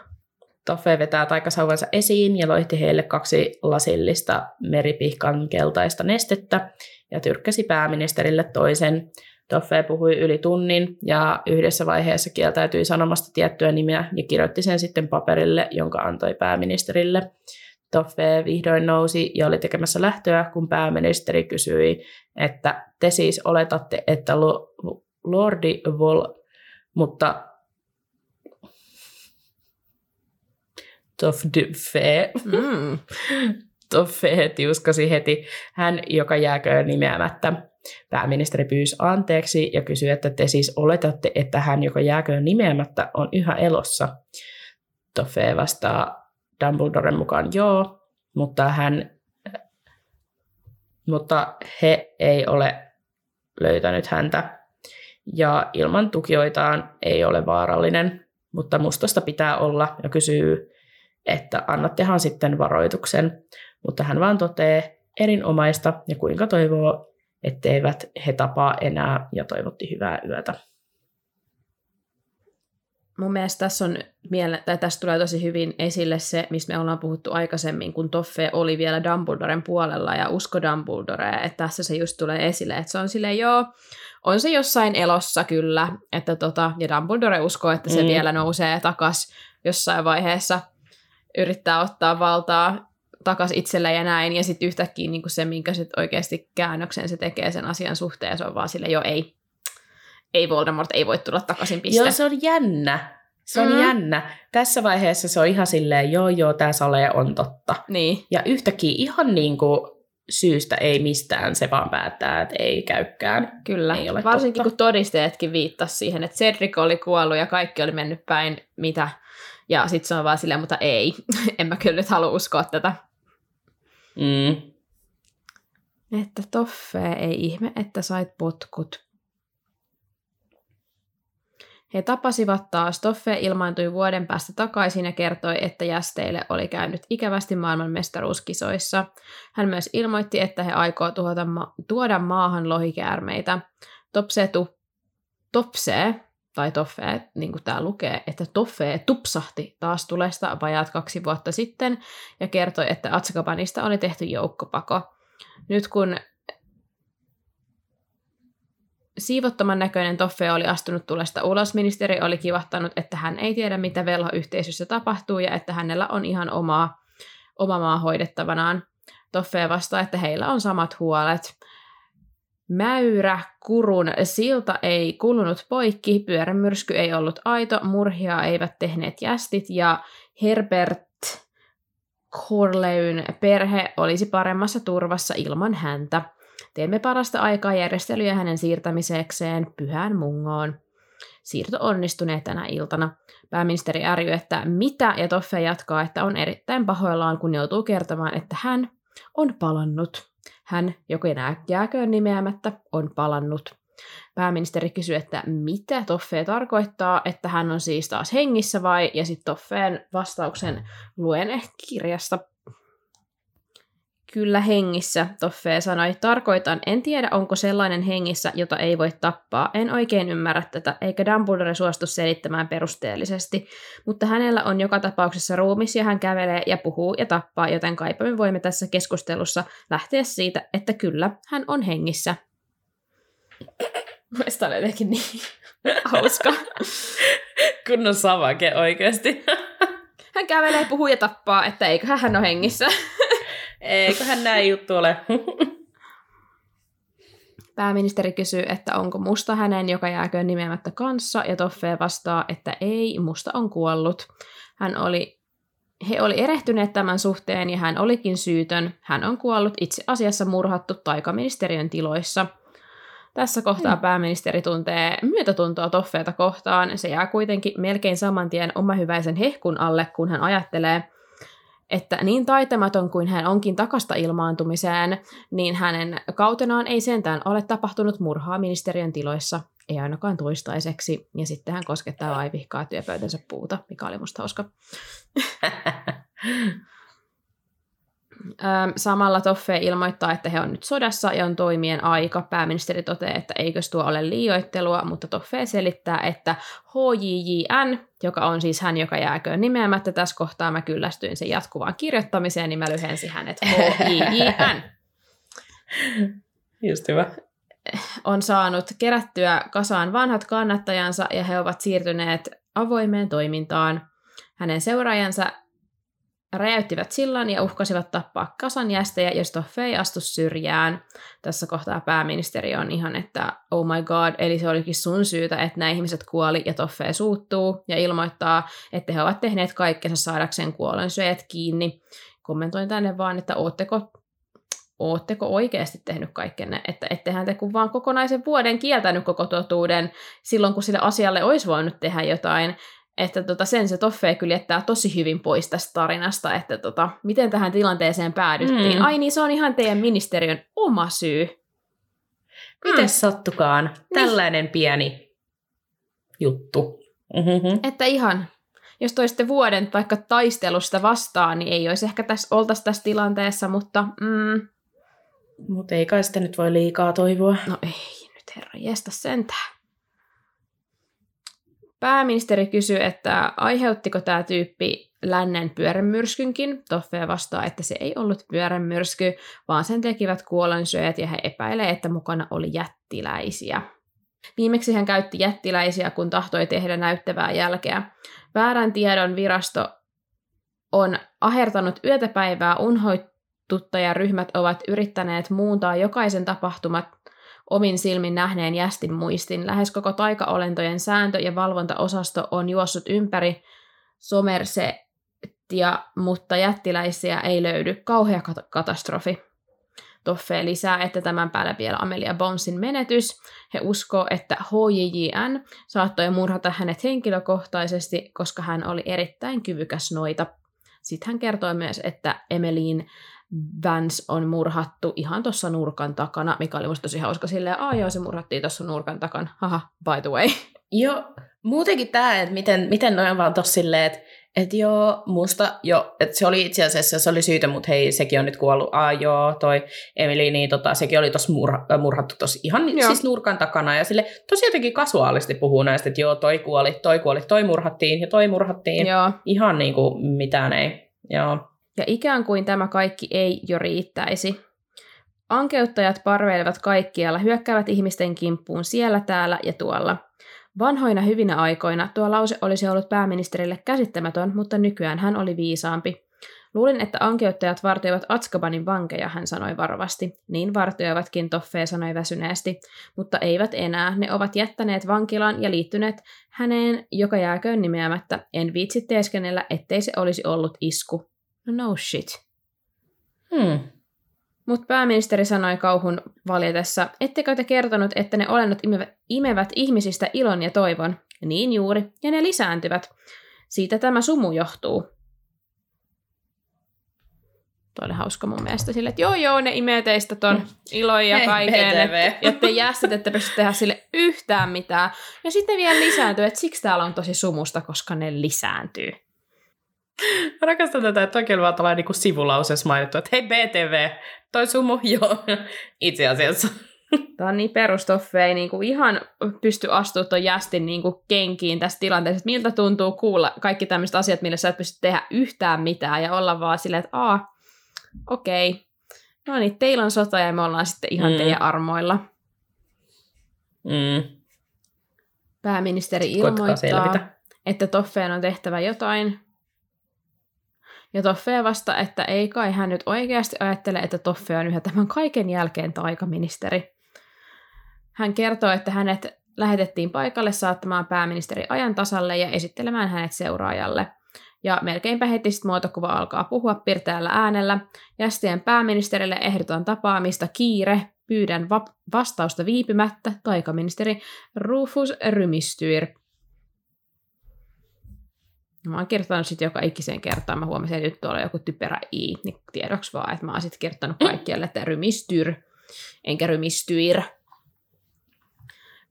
Toffe vetää taikasauvansa esiin ja loihti heille kaksi lasillista meripihkan keltaista nestettä ja tyrkkäsi pääministerille toisen. Toffe puhui yli tunnin ja yhdessä vaiheessa kieltäytyi sanomasta tiettyä nimeä ja kirjoitti sen sitten paperille, jonka antoi pääministerille. Toffe vihdoin nousi ja oli tekemässä lähtöä, kun pääministeri kysyi, että te siis oletatte, että lo- Lordi Vol, mutta Toffe, Mm. Toffe tiuskasi heti. Hän, joka jääköön nimeämättä. Pääministeri pyysi anteeksi ja kysyi, että te siis oletatte, että hän, joka jääköön nimeämättä, on yhä elossa. Toffe vastaa Dumbledoren mukaan joo, mutta hän mutta he ei ole löytänyt häntä. Ja ilman tukijoitaan ei ole vaarallinen, mutta mustasta pitää olla ja kysyy, että annattehan sitten varoituksen. Mutta hän vaan toteaa erinomaista ja kuinka toivoo, etteivät he tapaa enää ja toivotti hyvää yötä. mun mielestä tässä, on miele- tai tässä tulee tosi hyvin esille se, mistä me ollaan puhuttu aikaisemmin, kun Toffe oli vielä Dumbledoren puolella ja usko Dumbledorea, että tässä se just tulee esille, että se on silleen, joo, on se jossain elossa kyllä, että tota, ja Dumbledore uskoo, että se mm. vielä nousee takas jossain vaiheessa, yrittää ottaa valtaa takas itselle ja näin, ja sitten yhtäkkiä niin se, minkä sit oikeasti käännöksen se tekee sen asian suhteen, se on vaan sille jo ei, ei Voldemort ei voi tulla takaisin piste. Joo, se on jännä. Se on mm. jännä. Tässä vaiheessa se on ihan silleen, joo joo, tämä sale on totta. Niin. Ja yhtäkkiä ihan niin kuin syystä ei mistään, se vaan päättää, että ei käykään. Kyllä, ei ole varsinkin totta. kun todisteetkin viittasi siihen, että Cedric oli kuollut ja kaikki oli mennyt päin mitä. Ja sitten se on vaan silleen, mutta ei, en mä kyllä nyt halua uskoa tätä. Mm. Että Toffe, ei ihme, että sait potkut. He tapasivat taas. Toffe ilmaantui vuoden päästä takaisin ja kertoi, että jästeille oli käynyt ikävästi maailman mestaruuskisoissa. Hän myös ilmoitti, että he aikoo tuhota ma- tuoda maahan lohikäärmeitä. Topse, tu- topse tai Toffe, niin kuin tämä lukee, että Toffe tupsahti taas tulesta vajaat kaksi vuotta sitten ja kertoi, että Atskabanista oli tehty joukkopako. Nyt kun Siivottoman näköinen Toffe oli astunut tulesta ulos. Ministeri oli kivahtanut, että hän ei tiedä, mitä velhoyhteisössä tapahtuu ja että hänellä on ihan omaa, oma maa hoidettavanaan. Toffe vastaa, että heillä on samat huolet. Mäyrä, kurun silta ei kulunut poikki, pyörämyrsky ei ollut aito, murhia eivät tehneet jästit ja Herbert Corleyn perhe olisi paremmassa turvassa ilman häntä. Teemme parasta aikaa järjestelyjä hänen siirtämisekseen pyhään mungoon. Siirto onnistunee tänä iltana. Pääministeri ärjy, että mitä, ja Toffe jatkaa, että on erittäin pahoillaan, kun joutuu kertomaan, että hän on palannut. Hän, joka jääköön nimeämättä, on palannut. Pääministeri kysyy, että mitä Toffe tarkoittaa, että hän on siis taas hengissä vai, ja sitten Toffeen vastauksen luen kirjasta Kyllä hengissä, Toffe sanoi. Tarkoitan, en tiedä onko sellainen hengissä, jota ei voi tappaa. En oikein ymmärrä tätä, eikä Dumbledore suostu selittämään perusteellisesti. Mutta hänellä on joka tapauksessa ruumis ja hän kävelee ja puhuu ja tappaa, joten kaipa me voimme tässä keskustelussa lähteä siitä, että kyllä, hän on hengissä. Mielestäni oli jotenkin niin hauska. Kunnon savake oikeasti. Hän kävelee, puhuu ja tappaa, että eiköhän hän ole hengissä. Eiköhän näin juttu ole. Pääministeri kysyy, että onko musta hänen, joka jääköön nimeämättä kanssa, ja Toffe vastaa, että ei, musta on kuollut. Hän oli, he oli erehtyneet tämän suhteen ja hän olikin syytön. Hän on kuollut itse asiassa murhattu taikaministeriön tiloissa. Tässä kohtaa hmm. pääministeri tuntee myötätuntoa Toffeeta kohtaan. Se jää kuitenkin melkein saman tien omahyväisen hehkun alle, kun hän ajattelee, että niin taitamaton kuin hän onkin takasta ilmaantumiseen, niin hänen kautenaan ei sentään ole tapahtunut murhaa ministeriön tiloissa, ei ainakaan toistaiseksi. Ja sitten hän koskettaa vaivihkaa työpöytänsä puuta, mikä oli musta hauska. Samalla Toffe ilmoittaa, että he on nyt sodassa ja on toimien aika. Pääministeri toteaa, että eikös tuo ole liioittelua, mutta Toffe selittää, että HJJN, joka on siis hän, joka jääköön nimeämättä tässä kohtaa, mä kyllästyin sen jatkuvaan kirjoittamiseen, niin mä lyhensin hänet HJJN. Just hyvä. On saanut kerättyä kasaan vanhat kannattajansa ja he ovat siirtyneet avoimeen toimintaan. Hänen seuraajansa räjäyttivät sillan ja uhkasivat tappaa kasan jästejä, jos Toffe ei astu syrjään. Tässä kohtaa pääministeri on ihan, että oh my god, eli se olikin sun syytä, että nämä ihmiset kuoli ja Toffe suuttuu ja ilmoittaa, että he ovat tehneet kaikkensa saadakseen kuolen syöjät kiinni. Kommentoin tänne vaan, että ootteko ootteko oikeasti tehnyt kaikkenne, että ettehän te kun vaan kokonaisen vuoden kieltänyt koko totuuden silloin, kun sille asialle olisi voinut tehdä jotain, että tota, sen se Toffe kyllä jättää tosi hyvin pois tästä tarinasta, että tota, miten tähän tilanteeseen päädyttiin. Mm. Ai niin, se on ihan teidän ministeriön oma syy. Miten mm. sattukaan? Tällainen niin. pieni juttu. Mm-hmm. Että ihan, jos toisitte vuoden vaikka taistelusta vastaan, niin ei olisi ehkä tässä, oltaisi tässä tilanteessa, mutta... Mm. Mutta ei kai sitä nyt voi liikaa toivoa. No ei nyt herra, jestä sentään. Pääministeri kysyy, että aiheuttiko tämä tyyppi lännen pyörämyrskynkin. Toffe vastaa, että se ei ollut pyörämyrsky, vaan sen tekivät kuolensyöjät ja he epäilee, että mukana oli jättiläisiä. Viimeksi hän käytti jättiläisiä, kun tahtoi tehdä näyttävää jälkeä. Väärän tiedon virasto on ahertanut yötä päivää unhoituttajaryhmät ovat yrittäneet muuntaa jokaisen tapahtumat omin silmin nähneen jästin muistin. Lähes koko taikaolentojen sääntö- ja valvontaosasto on juossut ympäri Somersetia, mutta jättiläisiä ei löydy. Kauhea kat- katastrofi. Toffe lisää, että tämän päällä vielä Amelia Bonsin menetys. He uskoo, että HJJN saattoi murhata hänet henkilökohtaisesti, koska hän oli erittäin kyvykäs noita. Sitten hän kertoi myös, että Emeliin Vance on murhattu ihan tuossa nurkan takana, mikä oli musta tosi hauska silleen, aa joo, se murhattiin tuossa nurkan takana, haha, by the way. Joo, muutenkin tämä, että miten, miten noin vaan tossa silleen, että et joo, musta jo, että se oli itse asiassa, se oli syytä, mutta hei, sekin on nyt kuollut. Aa joo, toi Emily, niin tota, sekin oli tuossa murha, äh, murhattu tossa ihan joo. siis nurkan takana. Ja sille tosi jotenkin kasuaalisti puhuu näistä, että joo, toi kuoli, toi kuoli, toi murhattiin ja toi murhattiin. Joo. Ihan niin kuin mitään ei. Joo. Ja ikään kuin tämä kaikki ei jo riittäisi. Ankeuttajat parveilevat kaikkialla, hyökkäävät ihmisten kimppuun siellä, täällä ja tuolla. Vanhoina hyvinä aikoina tuo lause olisi ollut pääministerille käsittämätön, mutta nykyään hän oli viisaampi. Luulin, että ankeuttajat vartioivat Atskabanin vankeja, hän sanoi varovasti. Niin vartioivatkin, Toffee sanoi väsyneesti. Mutta eivät enää. Ne ovat jättäneet vankilan ja liittyneet häneen, joka jääköön nimeämättä. En viitsi teeskennellä, ettei se olisi ollut isku. No shit. Hmm. Mutta pääministeri sanoi kauhun valjetessa, ettekö te kertonut, että ne olennot imevät, imevät ihmisistä ilon ja toivon? Niin juuri, ja ne lisääntyvät. Siitä tämä sumu johtuu. Tuo oli hauska mun mielestä sille, että joo joo, ne imee teistä ton ilon ja kaiken, että te jästit, että pysty tehdä sille yhtään mitään. Ja sitten vielä lisääntyy, että siksi täällä on tosi sumusta, koska ne lisääntyy. Mä rakastan tätä, että oikein vaan tällainen niin sivulauseessa mainittu, että hei BTV, toi sumu, joo, itse asiassa. Tämä on niin perustoffe, ei niin kuin ihan pysty astua tuon jästin niin kuin kenkiin tässä tilanteessa, että miltä tuntuu kuulla kaikki tämmöiset asiat, millä sä et pysty tehdä yhtään mitään ja olla vaan silleen, että aa, okei, okay. no niin, teillä on sota ja me ollaan sitten ihan mm. teidän armoilla. Mm. Pääministeri ilmoittaa, että Toffeen on tehtävä jotain, ja Toffe vasta, että ei kai hän nyt oikeasti ajattele, että Toffe on yhä tämän kaiken jälkeen taikaministeri. Hän kertoo, että hänet lähetettiin paikalle saattamaan pääministeri ajan tasalle ja esittelemään hänet seuraajalle. Ja melkeinpä heti sitten muotokuva alkaa puhua pirteällä äänellä. Jästien pääministerille ehdotan tapaamista kiire, pyydän va- vastausta viipymättä, taikaministeri Rufus Rymistyr. Mä oon kirjoittanut sitten joka ikiseen kertaan. Mä huomasin, että nyt tuolla on joku typerä i, niin tiedoksi vaan, että mä oon sitten kirjoittanut kaikkialle, että rymistyr, enkä rymistyir.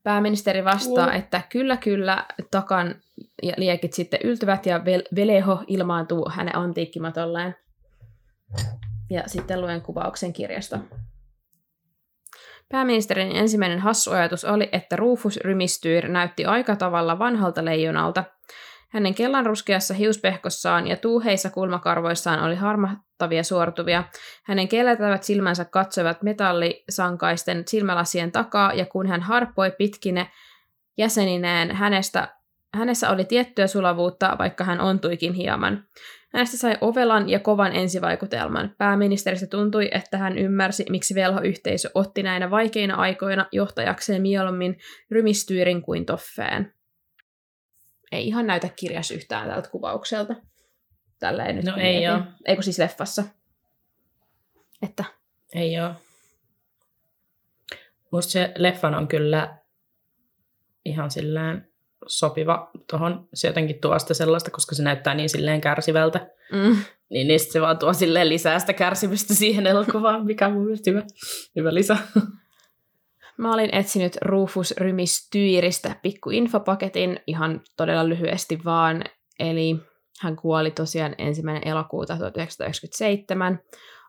Pääministeri vastaa, että kyllä, kyllä, takan ja liekit sitten yltyvät ja Veleho ilmaantuu hänen antiikkimatolleen. Ja sitten luen kuvauksen kirjasta. Pääministerin ensimmäinen hassu ajatus oli, että Rufus Rymistyr näytti aika tavalla vanhalta leijonalta – hänen kellanruskeassa hiuspehkossaan ja tuuheissa kulmakarvoissaan oli harmahtavia suortuvia. Hänen kelletävät silmänsä katsoivat metallisankaisten silmälasien takaa, ja kun hän harppoi pitkine jäsenineen, hänestä, hänessä oli tiettyä sulavuutta, vaikka hän ontuikin hieman. Hänestä sai ovelan ja kovan ensivaikutelman. Pääministeristä tuntui, että hän ymmärsi, miksi velhoyhteisö otti näinä vaikeina aikoina johtajakseen mieluummin rymistyyrin kuin toffeen ei ihan näytä kirjas yhtään tältä kuvaukselta. Tälleen nyt no ei ole. Eikö siis leffassa? Että. Ei ole. Musta se leffan on kyllä ihan silleen sopiva tuohon. Se jotenkin tuo sitä sellaista, koska se näyttää niin silleen kärsivältä. Mm. Niin, niin se vaan tuo silleen lisää sitä kärsimystä siihen elokuvaan, mikä on mun mielestä hyvä, hyvä lisä. Mä olin etsinyt Rufus Rymistyyristä pikku infopaketin ihan todella lyhyesti vaan, eli hän kuoli tosiaan ensimmäinen elokuuta 1997.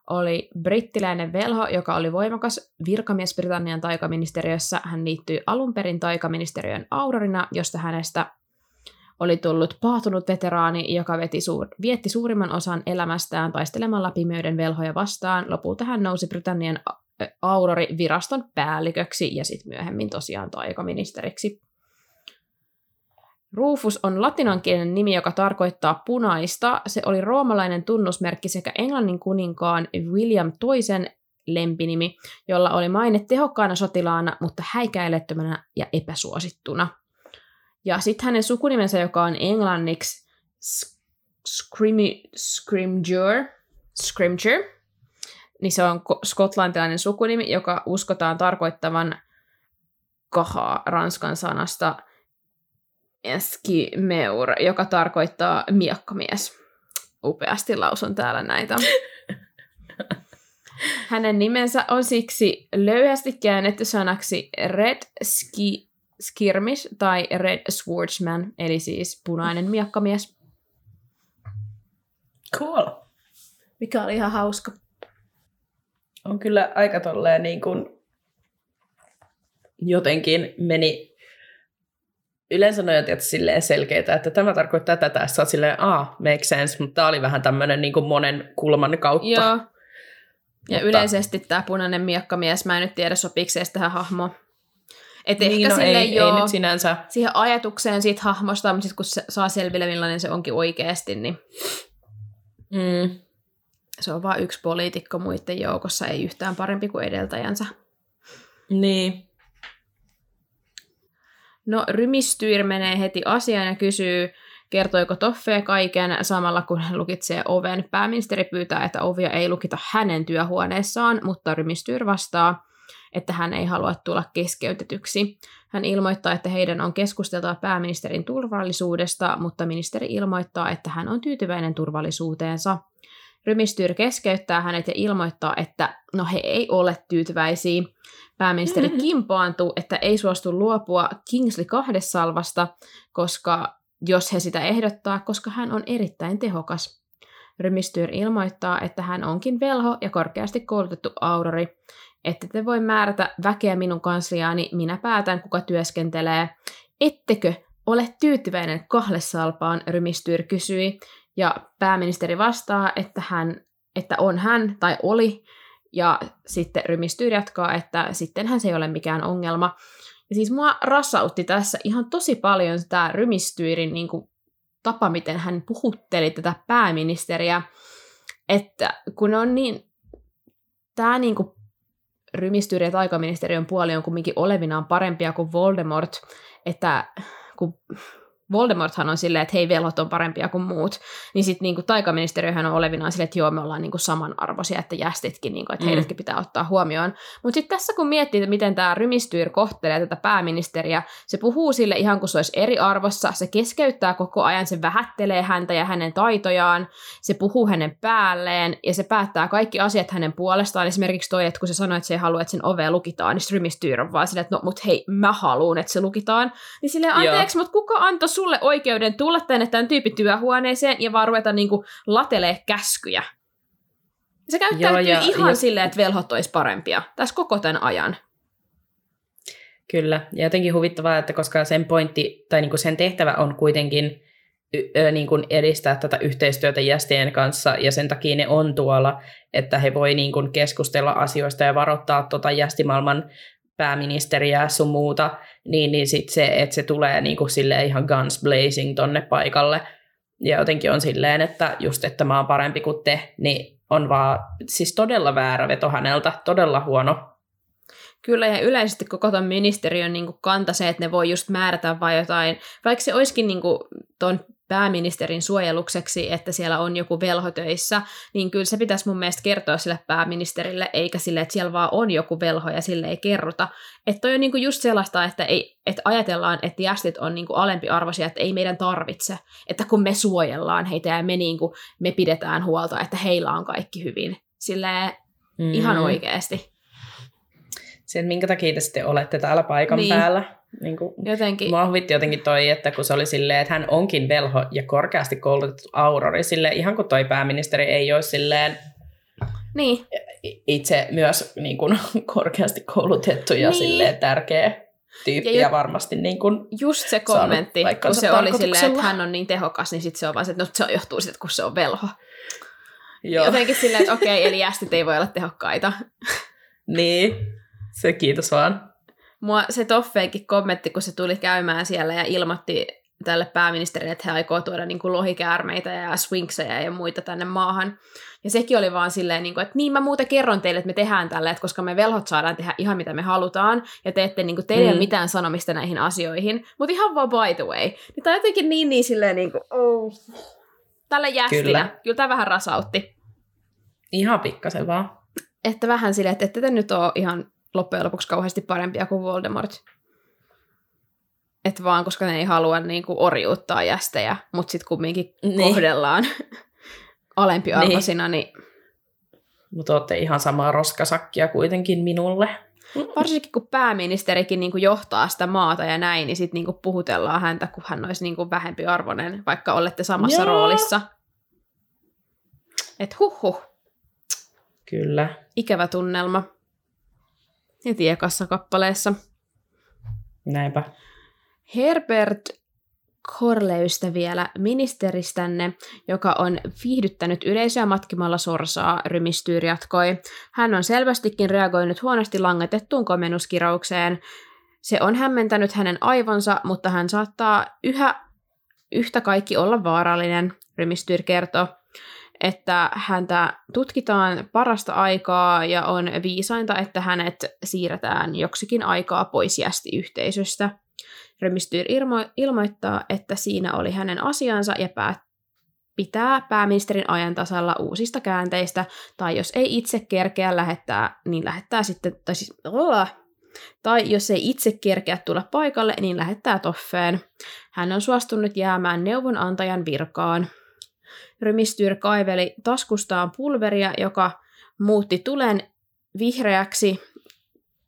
Oli brittiläinen velho, joka oli voimakas virkamies Britannian taikaministeriössä. Hän liittyi alun perin taikaministeriön Aurorina, josta hänestä oli tullut paatunut veteraani, joka veti suur- vietti suurimman osan elämästään taistelemalla pimeyden velhoja vastaan. Lopulta hän nousi Britannian Aurori-viraston päälliköksi ja sitten myöhemmin tosiaan taikaministeriksi. Rufus on latinankielinen nimi, joka tarkoittaa punaista. Se oli roomalainen tunnusmerkki sekä Englannin kuninkaan William toisen lempinimi, jolla oli maine tehokkaana sotilaana, mutta häikäilettömänä ja epäsuosittuna. Ja sitten hänen sukunimensä, joka on englanniksi Scrimger, Scrimger, niin se on skotlantilainen sukunimi, joka uskotaan tarkoittavan kahaa ranskan sanasta eskimeur, joka tarkoittaa miekkamies. Upeasti lausun täällä näitä. Hänen nimensä on siksi löyhästi käännetty sanaksi Red Ski Skirmish tai Red Swordsman, eli siis punainen miekkamies. Cool. Mikä oli ihan hauska. On kyllä aika tolleen niin kuin jotenkin meni yleensä ne on silleen selkeitä, että tämä tarkoittaa tätä, sä oot silleen, ah, make sense, mutta tämä oli vähän tämmöinen niin monen kulman kautta. Joo. Ja mutta... yleisesti tämä punainen miekkamies, mä en nyt tiedä sopiiko se tähän hahmoon. Et niin, ehkä no sille ei, joo, ei nyt sinänsä. siihen ajatukseen siitä hahmosta, mutta sitten kun se saa selville, millainen se onkin oikeasti, niin mm. Se on vain yksi poliitikko muiden joukossa, ei yhtään parempi kuin edeltäjänsä. Niin. No, Rymistyr menee heti asiaan ja kysyy, kertoiko Toffe kaiken samalla kun hän lukitsee oven. Pääministeri pyytää, että ovia ei lukita hänen työhuoneessaan, mutta Rymistyr vastaa, että hän ei halua tulla keskeytetyksi. Hän ilmoittaa, että heidän on keskusteltava pääministerin turvallisuudesta, mutta ministeri ilmoittaa, että hän on tyytyväinen turvallisuuteensa. Rymistyr keskeyttää hänet ja ilmoittaa, että no he ei ole tyytyväisiä. Pääministeri mm-hmm. kimpaantuu, että ei suostu luopua Kingsley salvasta, koska jos he sitä ehdottaa, koska hän on erittäin tehokas. Rymistyr ilmoittaa, että hän onkin velho ja korkeasti koulutettu aurori. Ette te voi määrätä väkeä minun kansliaani, minä päätän, kuka työskentelee. Ettekö ole tyytyväinen kahlesalpaan, Rymistyr kysyi, ja pääministeri vastaa, että, hän, että on hän tai oli, ja sitten Rymistyr jatkaa, että sittenhän se ei ole mikään ongelma. Ja siis mua rassautti tässä ihan tosi paljon tämä Rymistyyrin niin kuin, tapa, miten hän puhutteli tätä pääministeriä, että kun on niin, tämä niin kuin, Rymistyyri ja taikaministeriön puoli on kumminkin olevinaan parempia kuin Voldemort, että kun Voldemorthan on silleen, että hei, velhot on parempia kuin muut, niin sitten niinku taikaministeriöhän on olevinaan silleen, että joo, me ollaan niinku samanarvoisia, että jästitkin, niinku, että mm. heidätkin pitää ottaa huomioon. Mutta sitten tässä kun miettii, että miten tämä Rymistyyr kohtelee tätä pääministeriä, se puhuu sille ihan kuin se olisi eri arvossa, se keskeyttää koko ajan, se vähättelee häntä ja hänen taitojaan, se puhuu hänen päälleen ja se päättää kaikki asiat hänen puolestaan. Esimerkiksi toi, että kun se sanoi, että se ei halua, että sen ove lukitaan, niin Rymistyyr on vaan silleen, että no mut hei, mä haluan, että se lukitaan. Niin silleen, anteeksi, mutta kuka antoi sulle oikeuden tulla tänne tämän tyypin työhuoneeseen ja vaan ruveta niinku latelee käskyjä. Se käyttäytyy Joo, ja, ihan ja... silleen, että velhot olisi parempia tässä koko tämän ajan. Kyllä, ja jotenkin huvittavaa, että koska sen pointti, tai niinku sen tehtävä on kuitenkin y- niin kuin edistää tätä yhteistyötä jästien kanssa, ja sen takia ne on tuolla, että he voi niin kuin keskustella asioista ja varoittaa tota jästimaailman pääministeriä sun muuta, niin, niin sit se, että se tulee niin kuin ihan guns blazing tonne paikalle. Ja jotenkin on silleen, että just, että mä oon parempi kuin te, niin on vaan siis todella väärä veto häneltä, todella huono. Kyllä, ja yleisesti koko ton ministeriön niin kanta se, että ne voi just määrätä vai jotain, vaikka se olisikin niin ton pääministerin suojelukseksi, että siellä on joku velho töissä, niin kyllä se pitäisi mun mielestä kertoa sille pääministerille, eikä sille, että siellä vaan on joku velho ja sille ei kerrota. Että toi on niinku just sellaista, että, ei, että ajatellaan, että jästit on niinku alempiarvoisia, että ei meidän tarvitse. Että kun me suojellaan heitä ja me, niinku, me pidetään huolta, että heillä on kaikki hyvin. Silleen mm. ihan oikeasti. Se, että minkä takia te sitten olette täällä paikan niin. päällä niin kuin, jotenkin. Mua huvitti jotenkin toi, että kun se oli silleen, että hän onkin velho ja korkeasti koulutettu aurori, sille ihan kuin toi pääministeri ei ole silleen niin. itse myös niin kuin, korkeasti koulutettu ja niin. silleen tärkeä. tyyppiä Ja ju- varmasti niin kuin, Just se kommentti, kun se oli silleen, että hän on niin tehokas, niin sitten se on vaan se, että no, se johtuu siitä, kun se on velho. joo, Jotenkin silleen, että okei, eli jästit ei voi olla tehokkaita. niin, se kiitos vaan. Mua se Toffeenkin kommentti, kun se tuli käymään siellä ja ilmoitti tälle pääministerille, että he aikoo tuoda niin kuin lohikäärmeitä ja swinkseja ja muita tänne maahan. Ja sekin oli vaan silleen, niin kuin, että niin mä muuten kerron teille, että me tehdään tälle, että koska me velhot saadaan tehdä ihan mitä me halutaan, ja te ette, niin kuin, teillä ei ole Mm. mitään sanomista näihin asioihin, mutta ihan vaan by the way. Niin tää on jotenkin niin, niin silleen, niin kuin, oh. tälle jästinä. Kyllä. Kyllä. Kyllä tämä vähän rasautti. Ihan pikkasen vaan. Että vähän silleen, että ette te nyt ole ihan loppujen lopuksi kauheasti parempia kuin Voldemort. Että vaan koska ne ei halua niin kuin orjuuttaa jästejä, mutta sitten kumminkin Niin. kohdellaan alempiarvoisina, niin. niin Mutta olette ihan samaa roskasakkia kuitenkin minulle. varsinkin kun pääministerikin niin kuin johtaa sitä maata ja näin, niin sitten niin puhutellaan häntä, kun hän olisi niin kuin vähempi arvoinen, vaikka olette samassa Joo. roolissa. Et huh Kyllä. ikävä tunnelma. Heti ekassa kappaleessa. Näinpä. Herbert Korleystä vielä ministeristänne, joka on viihdyttänyt yleisöä matkimalla sorsaa, Rymistyyr jatkoi. Hän on selvästikin reagoinut huonosti langetettuun komennuskiraukseen. Se on hämmentänyt hänen aivonsa, mutta hän saattaa yhä yhtä kaikki olla vaarallinen, Rymistyyr kertoo että häntä tutkitaan parasta aikaa ja on viisainta, että hänet siirretään joksikin aikaa pois jästiyhteisöstä. Remistyr ilmo- ilmoittaa, että siinä oli hänen asiansa ja pää- pitää pääministerin ajan tasalla uusista käänteistä, tai jos ei itse kerkeä lähettää, niin lähettää sitten, tai siis, Ola. tai jos ei itse kerkeä tulla paikalle, niin lähettää toffeen. Hän on suostunut jäämään neuvonantajan virkaan. Rymistyr kaiveli taskustaan pulveria, joka muutti tulen vihreäksi,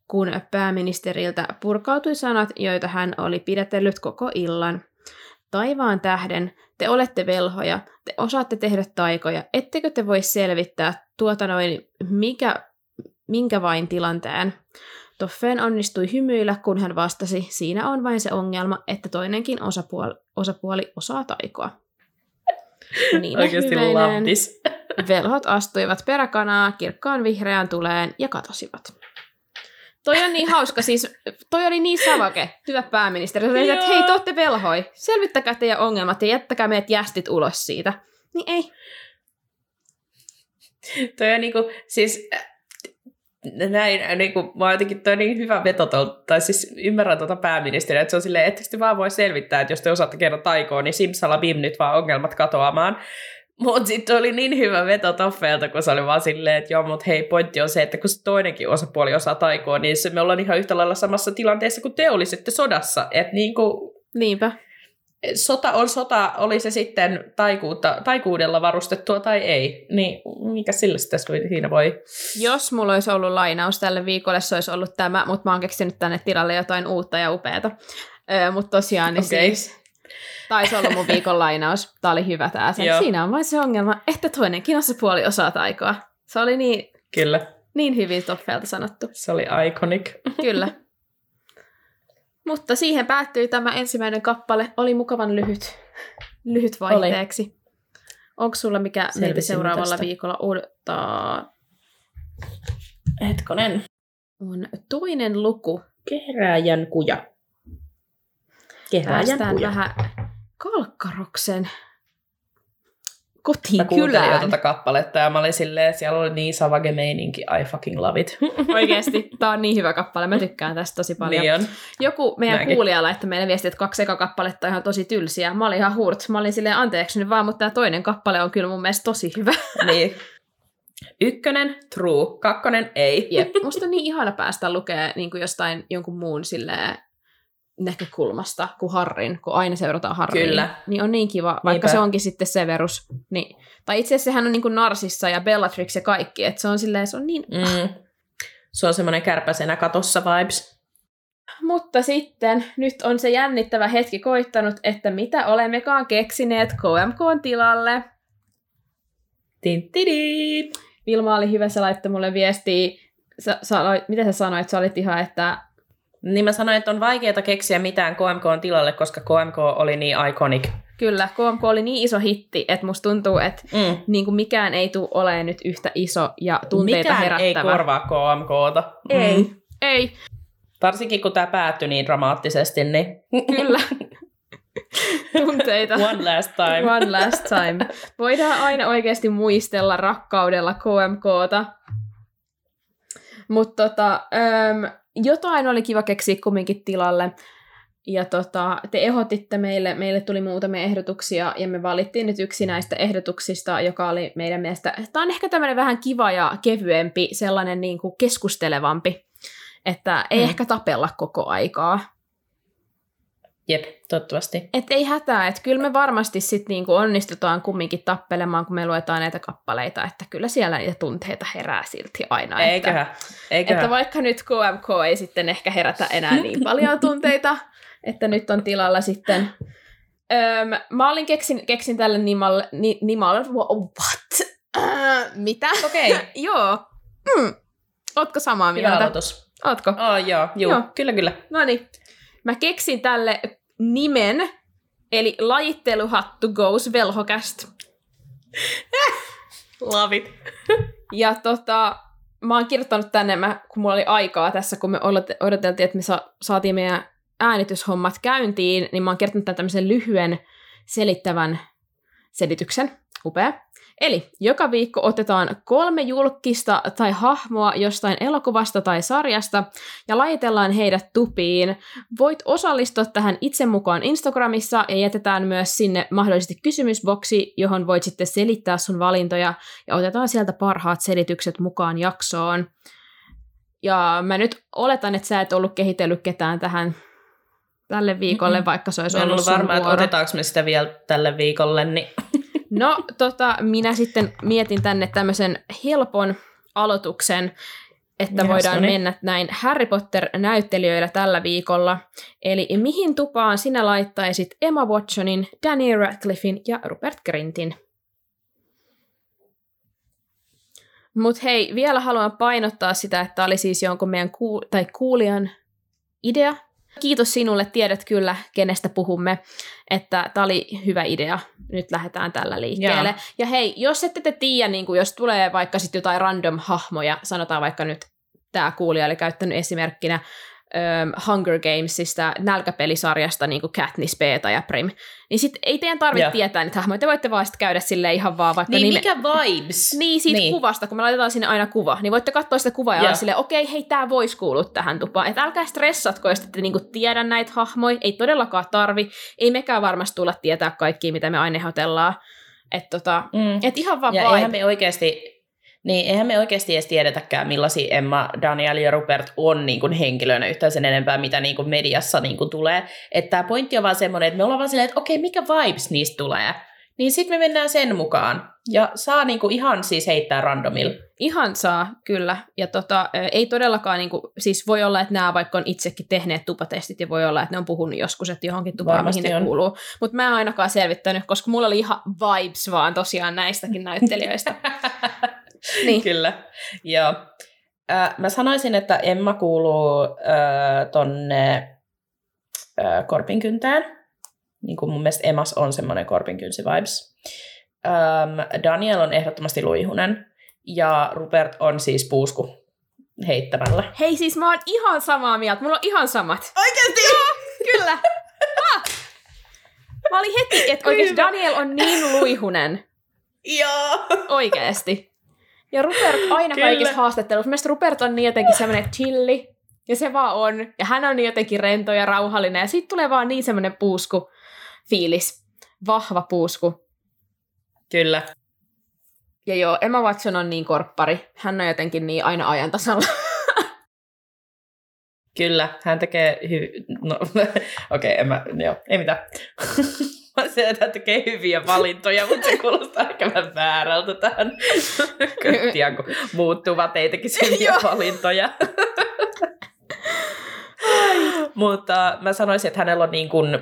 kun pääministeriltä purkautui sanat, joita hän oli pidätellyt koko illan. Taivaan tähden, te olette velhoja, te osaatte tehdä taikoja, ettekö te voi selvittää tuota noin mikä, minkä vain tilanteen. Toffeen onnistui hymyillä, kun hän vastasi, siinä on vain se ongelma, että toinenkin osapuoli, osapuoli osaa taikoa. Niin Oikeasti lampis. Velhot astuivat peräkanaa kirkkaan vihreään tuleen ja katosivat. Toi on niin hauska, siis toi oli niin savake, hyvä pääministeri. Oli, että hei, te olette velhoi, selvittäkää teidän ongelmat ja jättäkää meidät jästit ulos siitä. Niin ei. toi on niinku, siis äh, näin, niinku, mä jotenkin toi niin hyvä veto, tai siis ymmärrän tuota pääministeriä, että se on silleen, että te vaan voi selvittää, että jos te osaatte kerran taikoon, niin simsalabim nyt vaan ongelmat katoamaan. Mutta sitten oli niin hyvä veto Toffeelta, kun se oli vaan silleen, että joo, mutta hei, pointti on se, että kun se toinenkin osapuoli osaa taikoa, niin se me ollaan ihan yhtä lailla samassa tilanteessa kuin te olisitte sodassa. Että niinku, Niinpä. Sota on sota, oli se sitten taikuutta, taikuudella varustettua tai ei, niin mikä sillä sitä siinä voi? Jos mulla olisi ollut lainaus tälle viikolle, se olisi ollut tämä, mutta mä oon keksinyt tänne tilalle jotain uutta ja upeata. Öö, mutta tosiaan, niin Okei. siis taisi olla mun viikon lainaus. Tää oli hyvä sen. Joo. Siinä on vain se ongelma, että toinenkin osapuoli osaa taikoa. Se oli niin, Kyllä, niin hyvin Toffelta sanottu. se oli iconic. Kyllä. Mutta siihen päättyi tämä ensimmäinen kappale. Oli mukavan lyhyt, lyhyt vaihteeksi. Onko sulla mikä meitä seuraavalla tästä. viikolla odottaa? Hetkonen. On toinen luku. Kehrääjän kuja. Kehrääjän Päästään kuja. vähän Kalkkaroksen kotiin kylään. tuota kappaletta ja mä olin silleen, siellä oli niin savage meininki, I fucking love it. Oikeesti, tää on niin hyvä kappale. Mä tykkään tästä tosi paljon. niin on. Joku meidän Mäkin. kuulija laittoi meille viesti, että kaksi eka kappaletta on ihan tosi tylsiä. Mä olin ihan hurt. Mä olin silleen anteeksi nyt vaan, mutta tämä toinen kappale on kyllä mun mielestä tosi hyvä. niin. Ykkönen, true. Kakkonen, ei. Jep. Musta on niin ihana päästä lukea niin kuin jostain jonkun muun silleen näkökulmasta kuin Harrin, kun aina seurataan Harria. Kyllä. Niin on niin kiva, vaikka Niinpä. se onkin sitten Severus. Niin. Tai itse asiassa sehän on niin kuin Narsissa ja Bellatrix ja kaikki, että se on silleen, se on niin... Mm. Se on semmoinen kärpäsenä katossa vibes. Mutta sitten nyt on se jännittävä hetki koittanut, että mitä olemmekaan keksineet KMKn tilalle. Tintidi. Vilma oli hyvä, se laittoi mulle viestiä. Sä, sanoit, mitä sä sanoit? Sä olit ihan, että Niin mä sanoin, että on vaikeaa keksiä mitään KMK on tilalle, koska KMK oli niin iconic. Kyllä, KMK oli niin iso hitti, että musta tuntuu, että Mm. niin kuin mikään ei tule olemaan nyt yhtä iso ja tunteita Mikään herättävä. ei korvaa KMKta. Ei, Mm. ei, Varsinkin kun tämä päättyi niin dramaattisesti, niin kyllä. tunteita. one last time. One last time. Voidaan aina oikeasti muistella rakkaudella KMKta. Mutta tota, jotain oli kiva keksiä kumminkin tilalle. Ja tota, te ehdotitte meille, meille tuli muutamia ehdotuksia, ja me valittiin nyt yksi näistä ehdotuksista, joka oli meidän mielestä, tämä on ehkä tämmöinen vähän kiva ja kevyempi, sellainen niin kuin keskustelevampi, että ei Mm. ehkä tapella koko aikaa. Jep, toivottavasti. Et ei hätää, että kyllä me varmasti sit niinku onnistutaan kumminkin tappelemaan, kun me luetaan näitä kappaleita, että kyllä siellä niitä tunteita herää silti aina. Eiköhän, Että, eiköhän. että vaikka nyt KMK ei sitten ehkä herätä enää niin paljon tunteita, että nyt on tilalla sitten... Öm, mä olin keksin, keksin tälle nimalle, ni, nimalle, what? Äh, mitä? Okei, Joo. Mm. Ootko samaa hyvä mieltä? aloitus. Ootko? Oh, joo, juu, Joo. kyllä, kyllä. No niin. Mä keksin tälle nimen, eli lajitteluhattu goes velhokäst. Love it. Ja tota, mä oon kirjoittanut tänne, mä, kun mulla oli aikaa tässä, kun me odot- odoteltiin, että me sa- saatiin meidän äänityshommat käyntiin, niin mä oon kirjoittanut tämän tämmöisen lyhyen selittävän selityksen. Upea. Eli joka viikko otetaan kolme julkista tai hahmoa jostain elokuvasta tai sarjasta ja lajitellaan heidät tupiin. Voit osallistua tähän itse mukaan Instagramissa ja jätetään myös sinne mahdollisesti kysymysboksi, johon voit sitten selittää sun valintoja ja otetaan sieltä parhaat selitykset mukaan jaksoon. Ja mä nyt oletan, että sä et ollut kehitellyt ketään tähän tälle viikolle, Mm-mm. vaikka se olisi Mä en ollut ollut varma, että otetaanko me sitä vielä tälle viikolle, niin No, tota, minä sitten mietin tänne tämmöisen helpon aloituksen, että Jahas, voidaan mennä näin Harry Potter-näyttelijöillä tällä viikolla. Eli mihin tupaan sinä laittaisit Emma Watsonin, Daniel Radcliffin ja Rupert Grintin? Mutta hei, vielä haluan painottaa sitä, että tämä oli siis jonkun meidän kuul- tai kuulijan idea. Kiitos sinulle, tiedät kyllä, kenestä puhumme, että tämä oli hyvä idea. Nyt lähdetään tällä liikkeelle. Joo. Ja hei, jos ette te tiedä, niin kuin jos tulee vaikka sitten jotain random hahmoja, sanotaan vaikka nyt tämä kuulija oli käyttänyt esimerkkinä um, Hunger Gamesista, nälkäpelisarjasta, niin kuin Katniss, Beta ja Prim, niin sit ei teidän tarvitse Joo. tietää niitä hahmoja, te voitte vaan sit käydä sille ihan vaan vaikka niin nime- mikä vibes? niin, siitä niin. Niin. kuvasta, kun me laitetaan sinne aina kuva, niin voitte katsoa sitä kuvaa ja olla silleen, okei, hei, tämä voisi kuulua tähän tupaan. Että älkää stressatko, jos ette niinku tiedä näitä hahmoja, ei todellakaan tarvi. Ei mekään varmasti tulla tietää kaikkia, mitä me aina ehdotellaan. Että tota, Mm. et ihan vaan Ja vibe. eihän me oikeasti, niin eihän me oikeasti edes tiedetäkään, millaisia Emma, Daniel ja Rupert on niin kuin henkilöinä yhtään sen enempää, mitä niin kuin mediassa niin kuin tulee. Että tämä pointti on vaan semmoinen, että me ollaan vaan silleen, että okei, mikä vibes niistä tulee. Niin sitten me mennään sen mukaan. Ja saa niin kuin ihan siis heittää randomilla. Ihan saa, kyllä. Ja tota, ei todellakaan, niinku, siis voi olla, että nämä vaikka on itsekin tehneet tupatestit ja voi olla, että ne on puhunut joskus, että johonkin tupaan, mihin ne on. kuuluu. Mutta mä en ainakaan selvittänyt, koska mulla oli ihan vibes vaan tosiaan näistäkin näyttelijöistä. Niin. Kyllä, joo. Äh, mä sanoisin, että Emma kuuluu äh, tonne äh, korpinkyntään. Niin kuin mun mielestä Emas on semmoinen korpinkynsi vibes. Ähm, Daniel on ehdottomasti luihunen. Ja Rupert on siis puusku heittämällä. Hei siis mä oon ihan samaa mieltä, mulla on ihan samat. Oikeasti? Joo, kyllä. Ah! Mä olin heti, että oikeesti Hyvä. Daniel on niin luihunen. Joo! Oikeesti. Ja Rupert aina Kyllä. kaikissa haastatteluissa. Mielestäni Rupert on niin jotenkin semmoinen chilli. Ja se vaan on. Ja hän on niin jotenkin rento ja rauhallinen. Ja siitä tulee vaan niin semmoinen puusku fiilis. Vahva puusku. Kyllä. Ja joo, Emma Watson on niin korppari. Hän on jotenkin niin aina ajan tasalla. Kyllä, hän tekee hy... No, okei, okay, mä... Joo, ei mitään. Mä se, että hän tekee hyviä valintoja, mutta se kuulostaa ehkä vähän väärältä tähän köttiään, kun muuttuvat ei tekisi hyviä valintoja. mutta mä sanoisin, että hänellä on niin kuin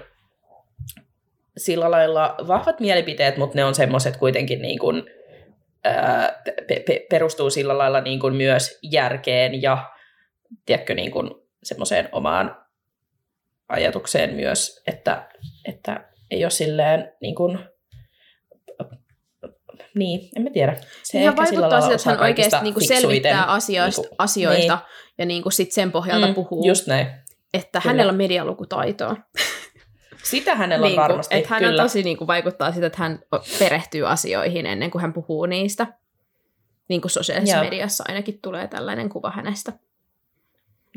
sillä lailla vahvat mielipiteet, mutta ne on semmoiset kuitenkin niin kuin, ää, pe- pe- perustuu sillä lailla niin kuin myös järkeen ja tiedätkö, niin kuin semmoiseen omaan ajatukseen myös, että, että ei ole silleen niin kuin, niin, en mä tiedä. Se Ihan vaikuttaa siltä, että hän oikeasti niinku selvittää asioista, niinku- asioista Niin. ja niinku sit sen pohjalta Mm, puhuu, Just näin. että kyllä. hänellä on medialukutaitoa. Sitä hänellä on Niinku, varmasti, että hän kyllä. on tosi niinku, vaikuttaa sitä, että hän perehtyy asioihin ennen kuin hän puhuu niistä. Niin kuin sosiaalisessa Joo. mediassa ainakin tulee tällainen kuva hänestä.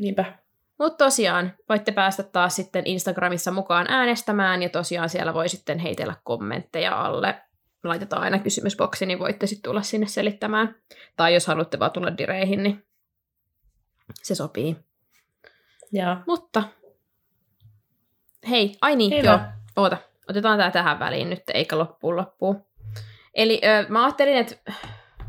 Niinpä. Mutta tosiaan, voitte päästä taas sitten Instagramissa mukaan äänestämään, ja tosiaan siellä voi sitten heitellä kommentteja alle. Laitetaan aina kysymysboksi, niin voitte sitten tulla sinne selittämään. Tai jos haluatte vaan tulla direihin, niin se sopii. Joo. Mutta, hei, ai niin, Hyvä. joo, oota, otetaan tämä tähän väliin nyt, eikä loppuun loppuun. Eli ö, mä ajattelin, että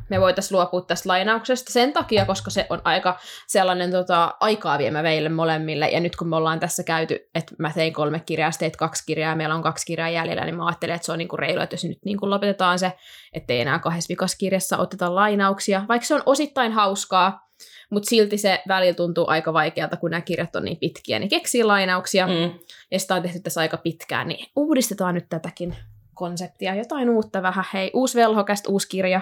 me voitaisiin luopua tästä lainauksesta sen takia, koska se on aika sellainen tota, aikaa viemä meille molemmille, ja nyt kun me ollaan tässä käyty, että mä tein kolme kirjaa, sä teit kaksi kirjaa, ja meillä on kaksi kirjaa jäljellä, niin mä ajattelin, että se on niinku reilu, että jos nyt niinku lopetetaan se, ettei enää kahdessa vikassa kirjassa oteta lainauksia, vaikka se on osittain hauskaa, mutta silti se välillä tuntuu aika vaikealta, kun nämä kirjat on niin pitkiä, niin keksii lainauksia, mm. Mm. ja sitä on tehty tässä aika pitkään, niin uudistetaan nyt tätäkin konseptia, jotain uutta vähän, hei, uusi velhokästä, uusi kirja.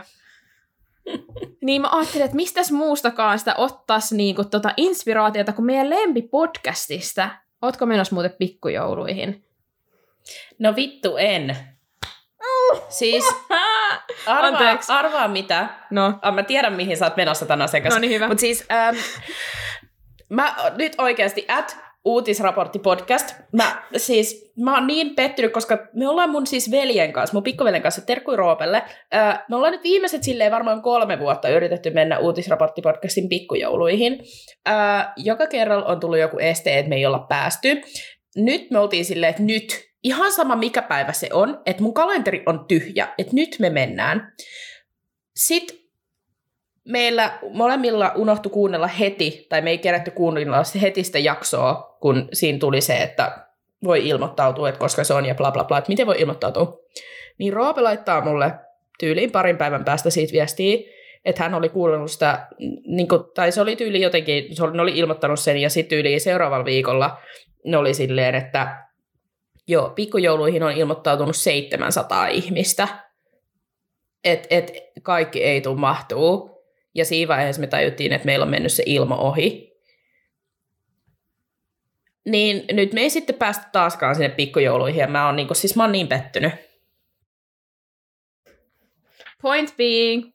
niin mä ajattelin, että mistäs muustakaan sitä ottaisi niinku tota inspiraatiota kuin meidän lempipodcastista. Ootko menossa muuten pikkujouluihin? No vittu en. Siis arvaa, Anteeksi. arvaa mitä. No, Ah, mä tiedän, mihin sä oot menossa tänä asiakas. no niin hyvä. Mutta siis ähm, mä nyt oikeasti at uutisraportti podcast. Mä siis, mä oon niin pettynyt, koska me ollaan mun siis veljen kanssa, mun pikkuveljen kanssa, terkkui Roopelle. Äh, me ollaan nyt viimeiset silleen varmaan kolme vuotta yritetty mennä uutisraportti podcastin pikkujouluihin. Äh, joka kerralla on tullut joku este, että me ei olla päästy. Nyt me oltiin silleen, että nyt, ihan sama mikä päivä se on, että mun kalenteri on tyhjä, että nyt me mennään. Sitten meillä molemmilla unohtu kuunnella heti, tai me ei kerätty kuunnella heti sitä jaksoa, kun siinä tuli se, että voi ilmoittautua, että koska se on ja bla bla bla, että miten voi ilmoittautua. Niin Roope laittaa mulle tyyliin parin päivän päästä siitä viestiä, että hän oli kuunnellut sitä, niin kuin, tai se oli tyyli jotenkin, se oli, ne oli ilmoittanut sen, ja sitten tyyliin seuraavalla viikolla ne oli silleen, että joo, pikkujouluihin on ilmoittautunut 700 ihmistä, että et kaikki ei tule mahtuu. Ja siinä vaiheessa me tajuttiin, että meillä on mennyt se ilma ohi. Niin nyt me ei sitten päästä taaskaan sinne pikkujouluihin, ja mä oon, niin, siis mä oon niin pettynyt. Point being,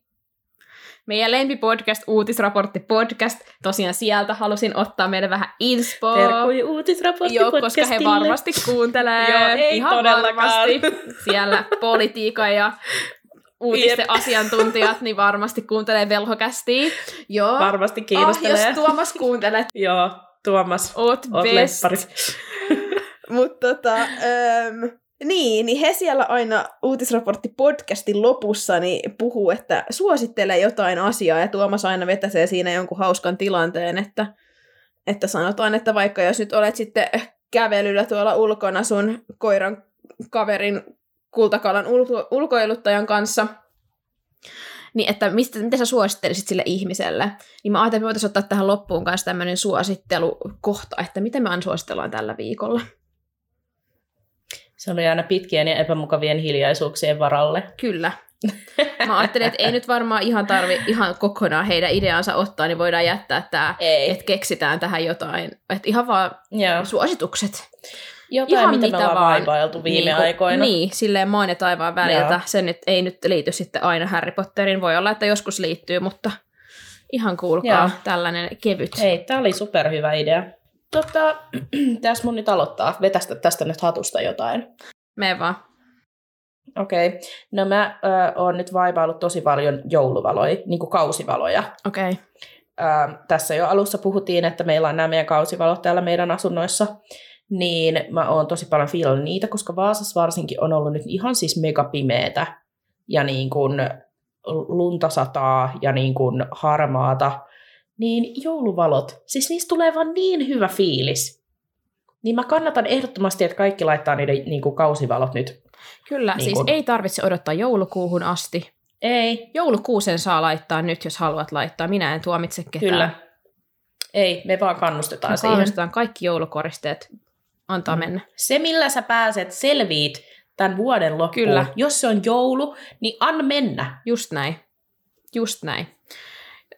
meidän lempipodcast, uutisraportti podcast, tosiaan sieltä halusin ottaa meille vähän inspoa. Terkkui uutisraportti Joo, koska he varmasti kuuntelee. Joo, ei ihan todellakaan. varmasti. Siellä politiikan ja uutisten Jep. asiantuntijat, niin varmasti kuuntelee velhokästiä. Joo. Varmasti Ah, kiinnostelee. jos Tuomas kuuntelet, Joo, Tuomas, oot, oot best. Mutta tota, ähm, niin, niin he siellä aina uutisraportti podcastin lopussa niin puhuu, että suosittelee jotain asiaa ja Tuomas aina vetäsee siinä jonkun hauskan tilanteen, että, että sanotaan, että vaikka jos nyt olet sitten kävelyllä tuolla ulkona sun koiran kaverin kultakalan ulko- ulkoiluttajan kanssa, niin että mistä, mitä sä suosittelisit sille ihmiselle? Niin mä ajattelin, että voitaisiin ottaa tähän loppuun kanssa tämmöinen suosittelukohta, että mitä me suositellaan tällä viikolla. Se oli aina pitkien ja epämukavien hiljaisuuksien varalle. Kyllä. Mä ajattelin, että ei nyt varmaan ihan tarvi ihan kokonaan heidän ideansa ottaa, niin voidaan jättää tämä, että keksitään tähän jotain. Että ihan vaan Joo. suositukset. Jotain, Ihan mitä, mitä me ollaan vaan. vaivailtu viime niin, aikoina. Niin, silleen maan ja taivaan väliltä. Joo. Se nyt ei nyt liity sitten aina Harry Potteriin. Voi olla, että joskus liittyy, mutta ihan kuulkaa Joo. tällainen kevyt. Ei, tämä oli superhyvä idea. Tota, tässä mun nyt aloittaa. Vetästä tästä nyt hatusta jotain. Me vaan. Okei. Okay. No mä ö, oon nyt vaivaillut tosi paljon jouluvaloja, niin kuin kausivaloja. Okei. Okay. Ö, tässä jo alussa puhuttiin, että meillä on nämä meidän kausivalot täällä meidän asunnoissa. Niin mä oon tosi paljon fiilannut niitä, koska Vaasassa varsinkin on ollut nyt ihan siis mega pimeetä. Ja niin kuin lunta sataa ja niin kuin harmaata. Niin jouluvalot, siis niistä tulee vaan niin hyvä fiilis. Niin mä kannatan ehdottomasti, että kaikki laittaa niiden niin kuin kausivalot nyt. Kyllä, Niin siis kun- ei tarvitse odottaa joulukuuhun asti. Ei, Joulukuusen saa laittaa nyt, jos haluat laittaa. Minä en tuomitse ketään. Kyllä. Ei, me vaan kannustetaan Me siihen. kannustetaan kaikki joulukoristeet. Antaa Mm. mennä. Se, millä sä pääset selviit tämän vuoden loppuun, Kyllä. jos se on joulu, niin anna mennä. Just näin. Just näin.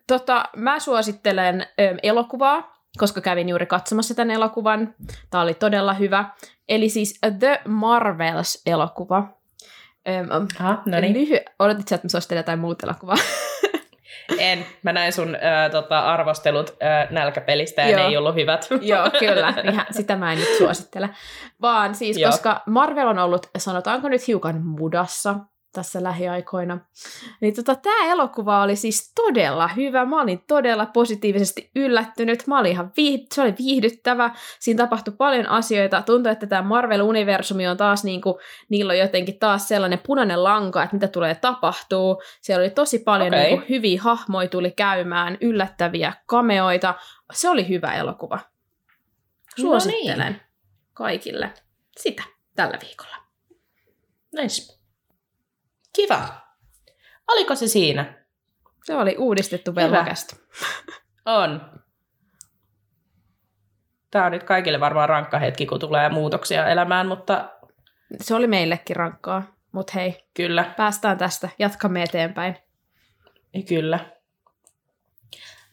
Tota, mä suosittelen ö, elokuvaa, koska kävin juuri katsomassa tämän elokuvan. Tämä oli todella hyvä. Eli siis The Marvels-elokuva. Öm, Aha, no niin. lyhy... Odotit sä, että mä suosittelen jotain muuta elokuvaa? En. Mä näin sun äh, tota, arvostelut äh, nälkäpelistä ja Joo. ne ei ollut hyvät. Joo, kyllä. Ihan, sitä mä en nyt suosittele. Vaan siis, Joo. koska Marvel on ollut, sanotaanko nyt hiukan mudassa tässä lähiaikoina, niin tota, tämä elokuva oli siis todella hyvä. Mä olin todella positiivisesti yllättynyt. Mä olin ihan viih- se oli viihdyttävä. Siinä tapahtui paljon asioita. Tuntui, että tämä Marvel-universumi on taas niin kuin, niillä on jotenkin taas sellainen punainen lanka, että mitä tulee tapahtuu. Siellä oli tosi paljon Okei. niin kuin, hyviä hahmoja tuli käymään, yllättäviä kameoita. Se oli hyvä elokuva. No Suosittelen kaikille sitä tällä viikolla. Nice. Kiva. Oliko se siinä? Se oli uudistettu velvokästä. On. Tämä on nyt kaikille varmaan rankka hetki, kun tulee muutoksia elämään, mutta Se oli meillekin rankkaa, mutta hei, kyllä, päästään tästä, jatkamme eteenpäin. kyllä.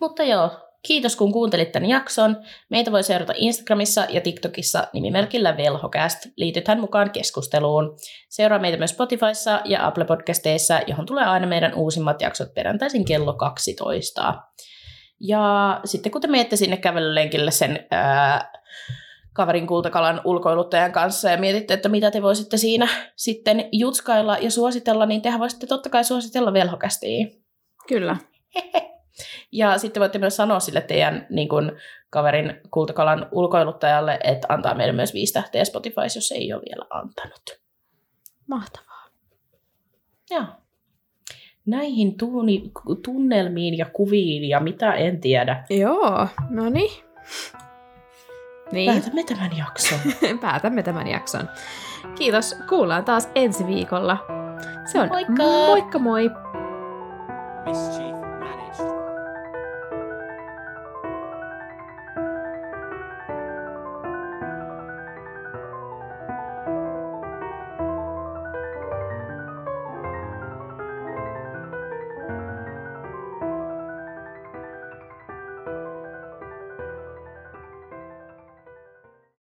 Mutta joo, kiitos kun kuuntelit tämän jakson. Meitä voi seurata Instagramissa ja TikTokissa nimimerkillä Velhocast. Liitythän mukaan keskusteluun. Seuraa meitä myös Spotifyssa ja Apple Podcasteissa, johon tulee aina meidän uusimmat jaksot perjantaisin kello 12. Ja sitten kun te menette sinne kävelylenkille sen ää, kaverin kultakalan ulkoiluttajan kanssa ja mietitte, että mitä te voisitte siinä sitten jutskailla ja suositella, niin tehän voisitte totta kai suositella velhokästiä. Kyllä. Ja sitten voitte myös sanoa sille teidän niin kun, kaverin kultakalan ulkoiluttajalle, että antaa meille myös viisi tähteä Spotifys, jos ei ole vielä antanut. Mahtavaa. Joo. Näihin tuuni, tunnelmiin ja kuviin ja mitä en tiedä. Joo, no niin. Niin, Päätämme tämän jakson. päätämme tämän jakson. Kiitos, kuullaan taas ensi viikolla. Se on Moikka! moikka moi!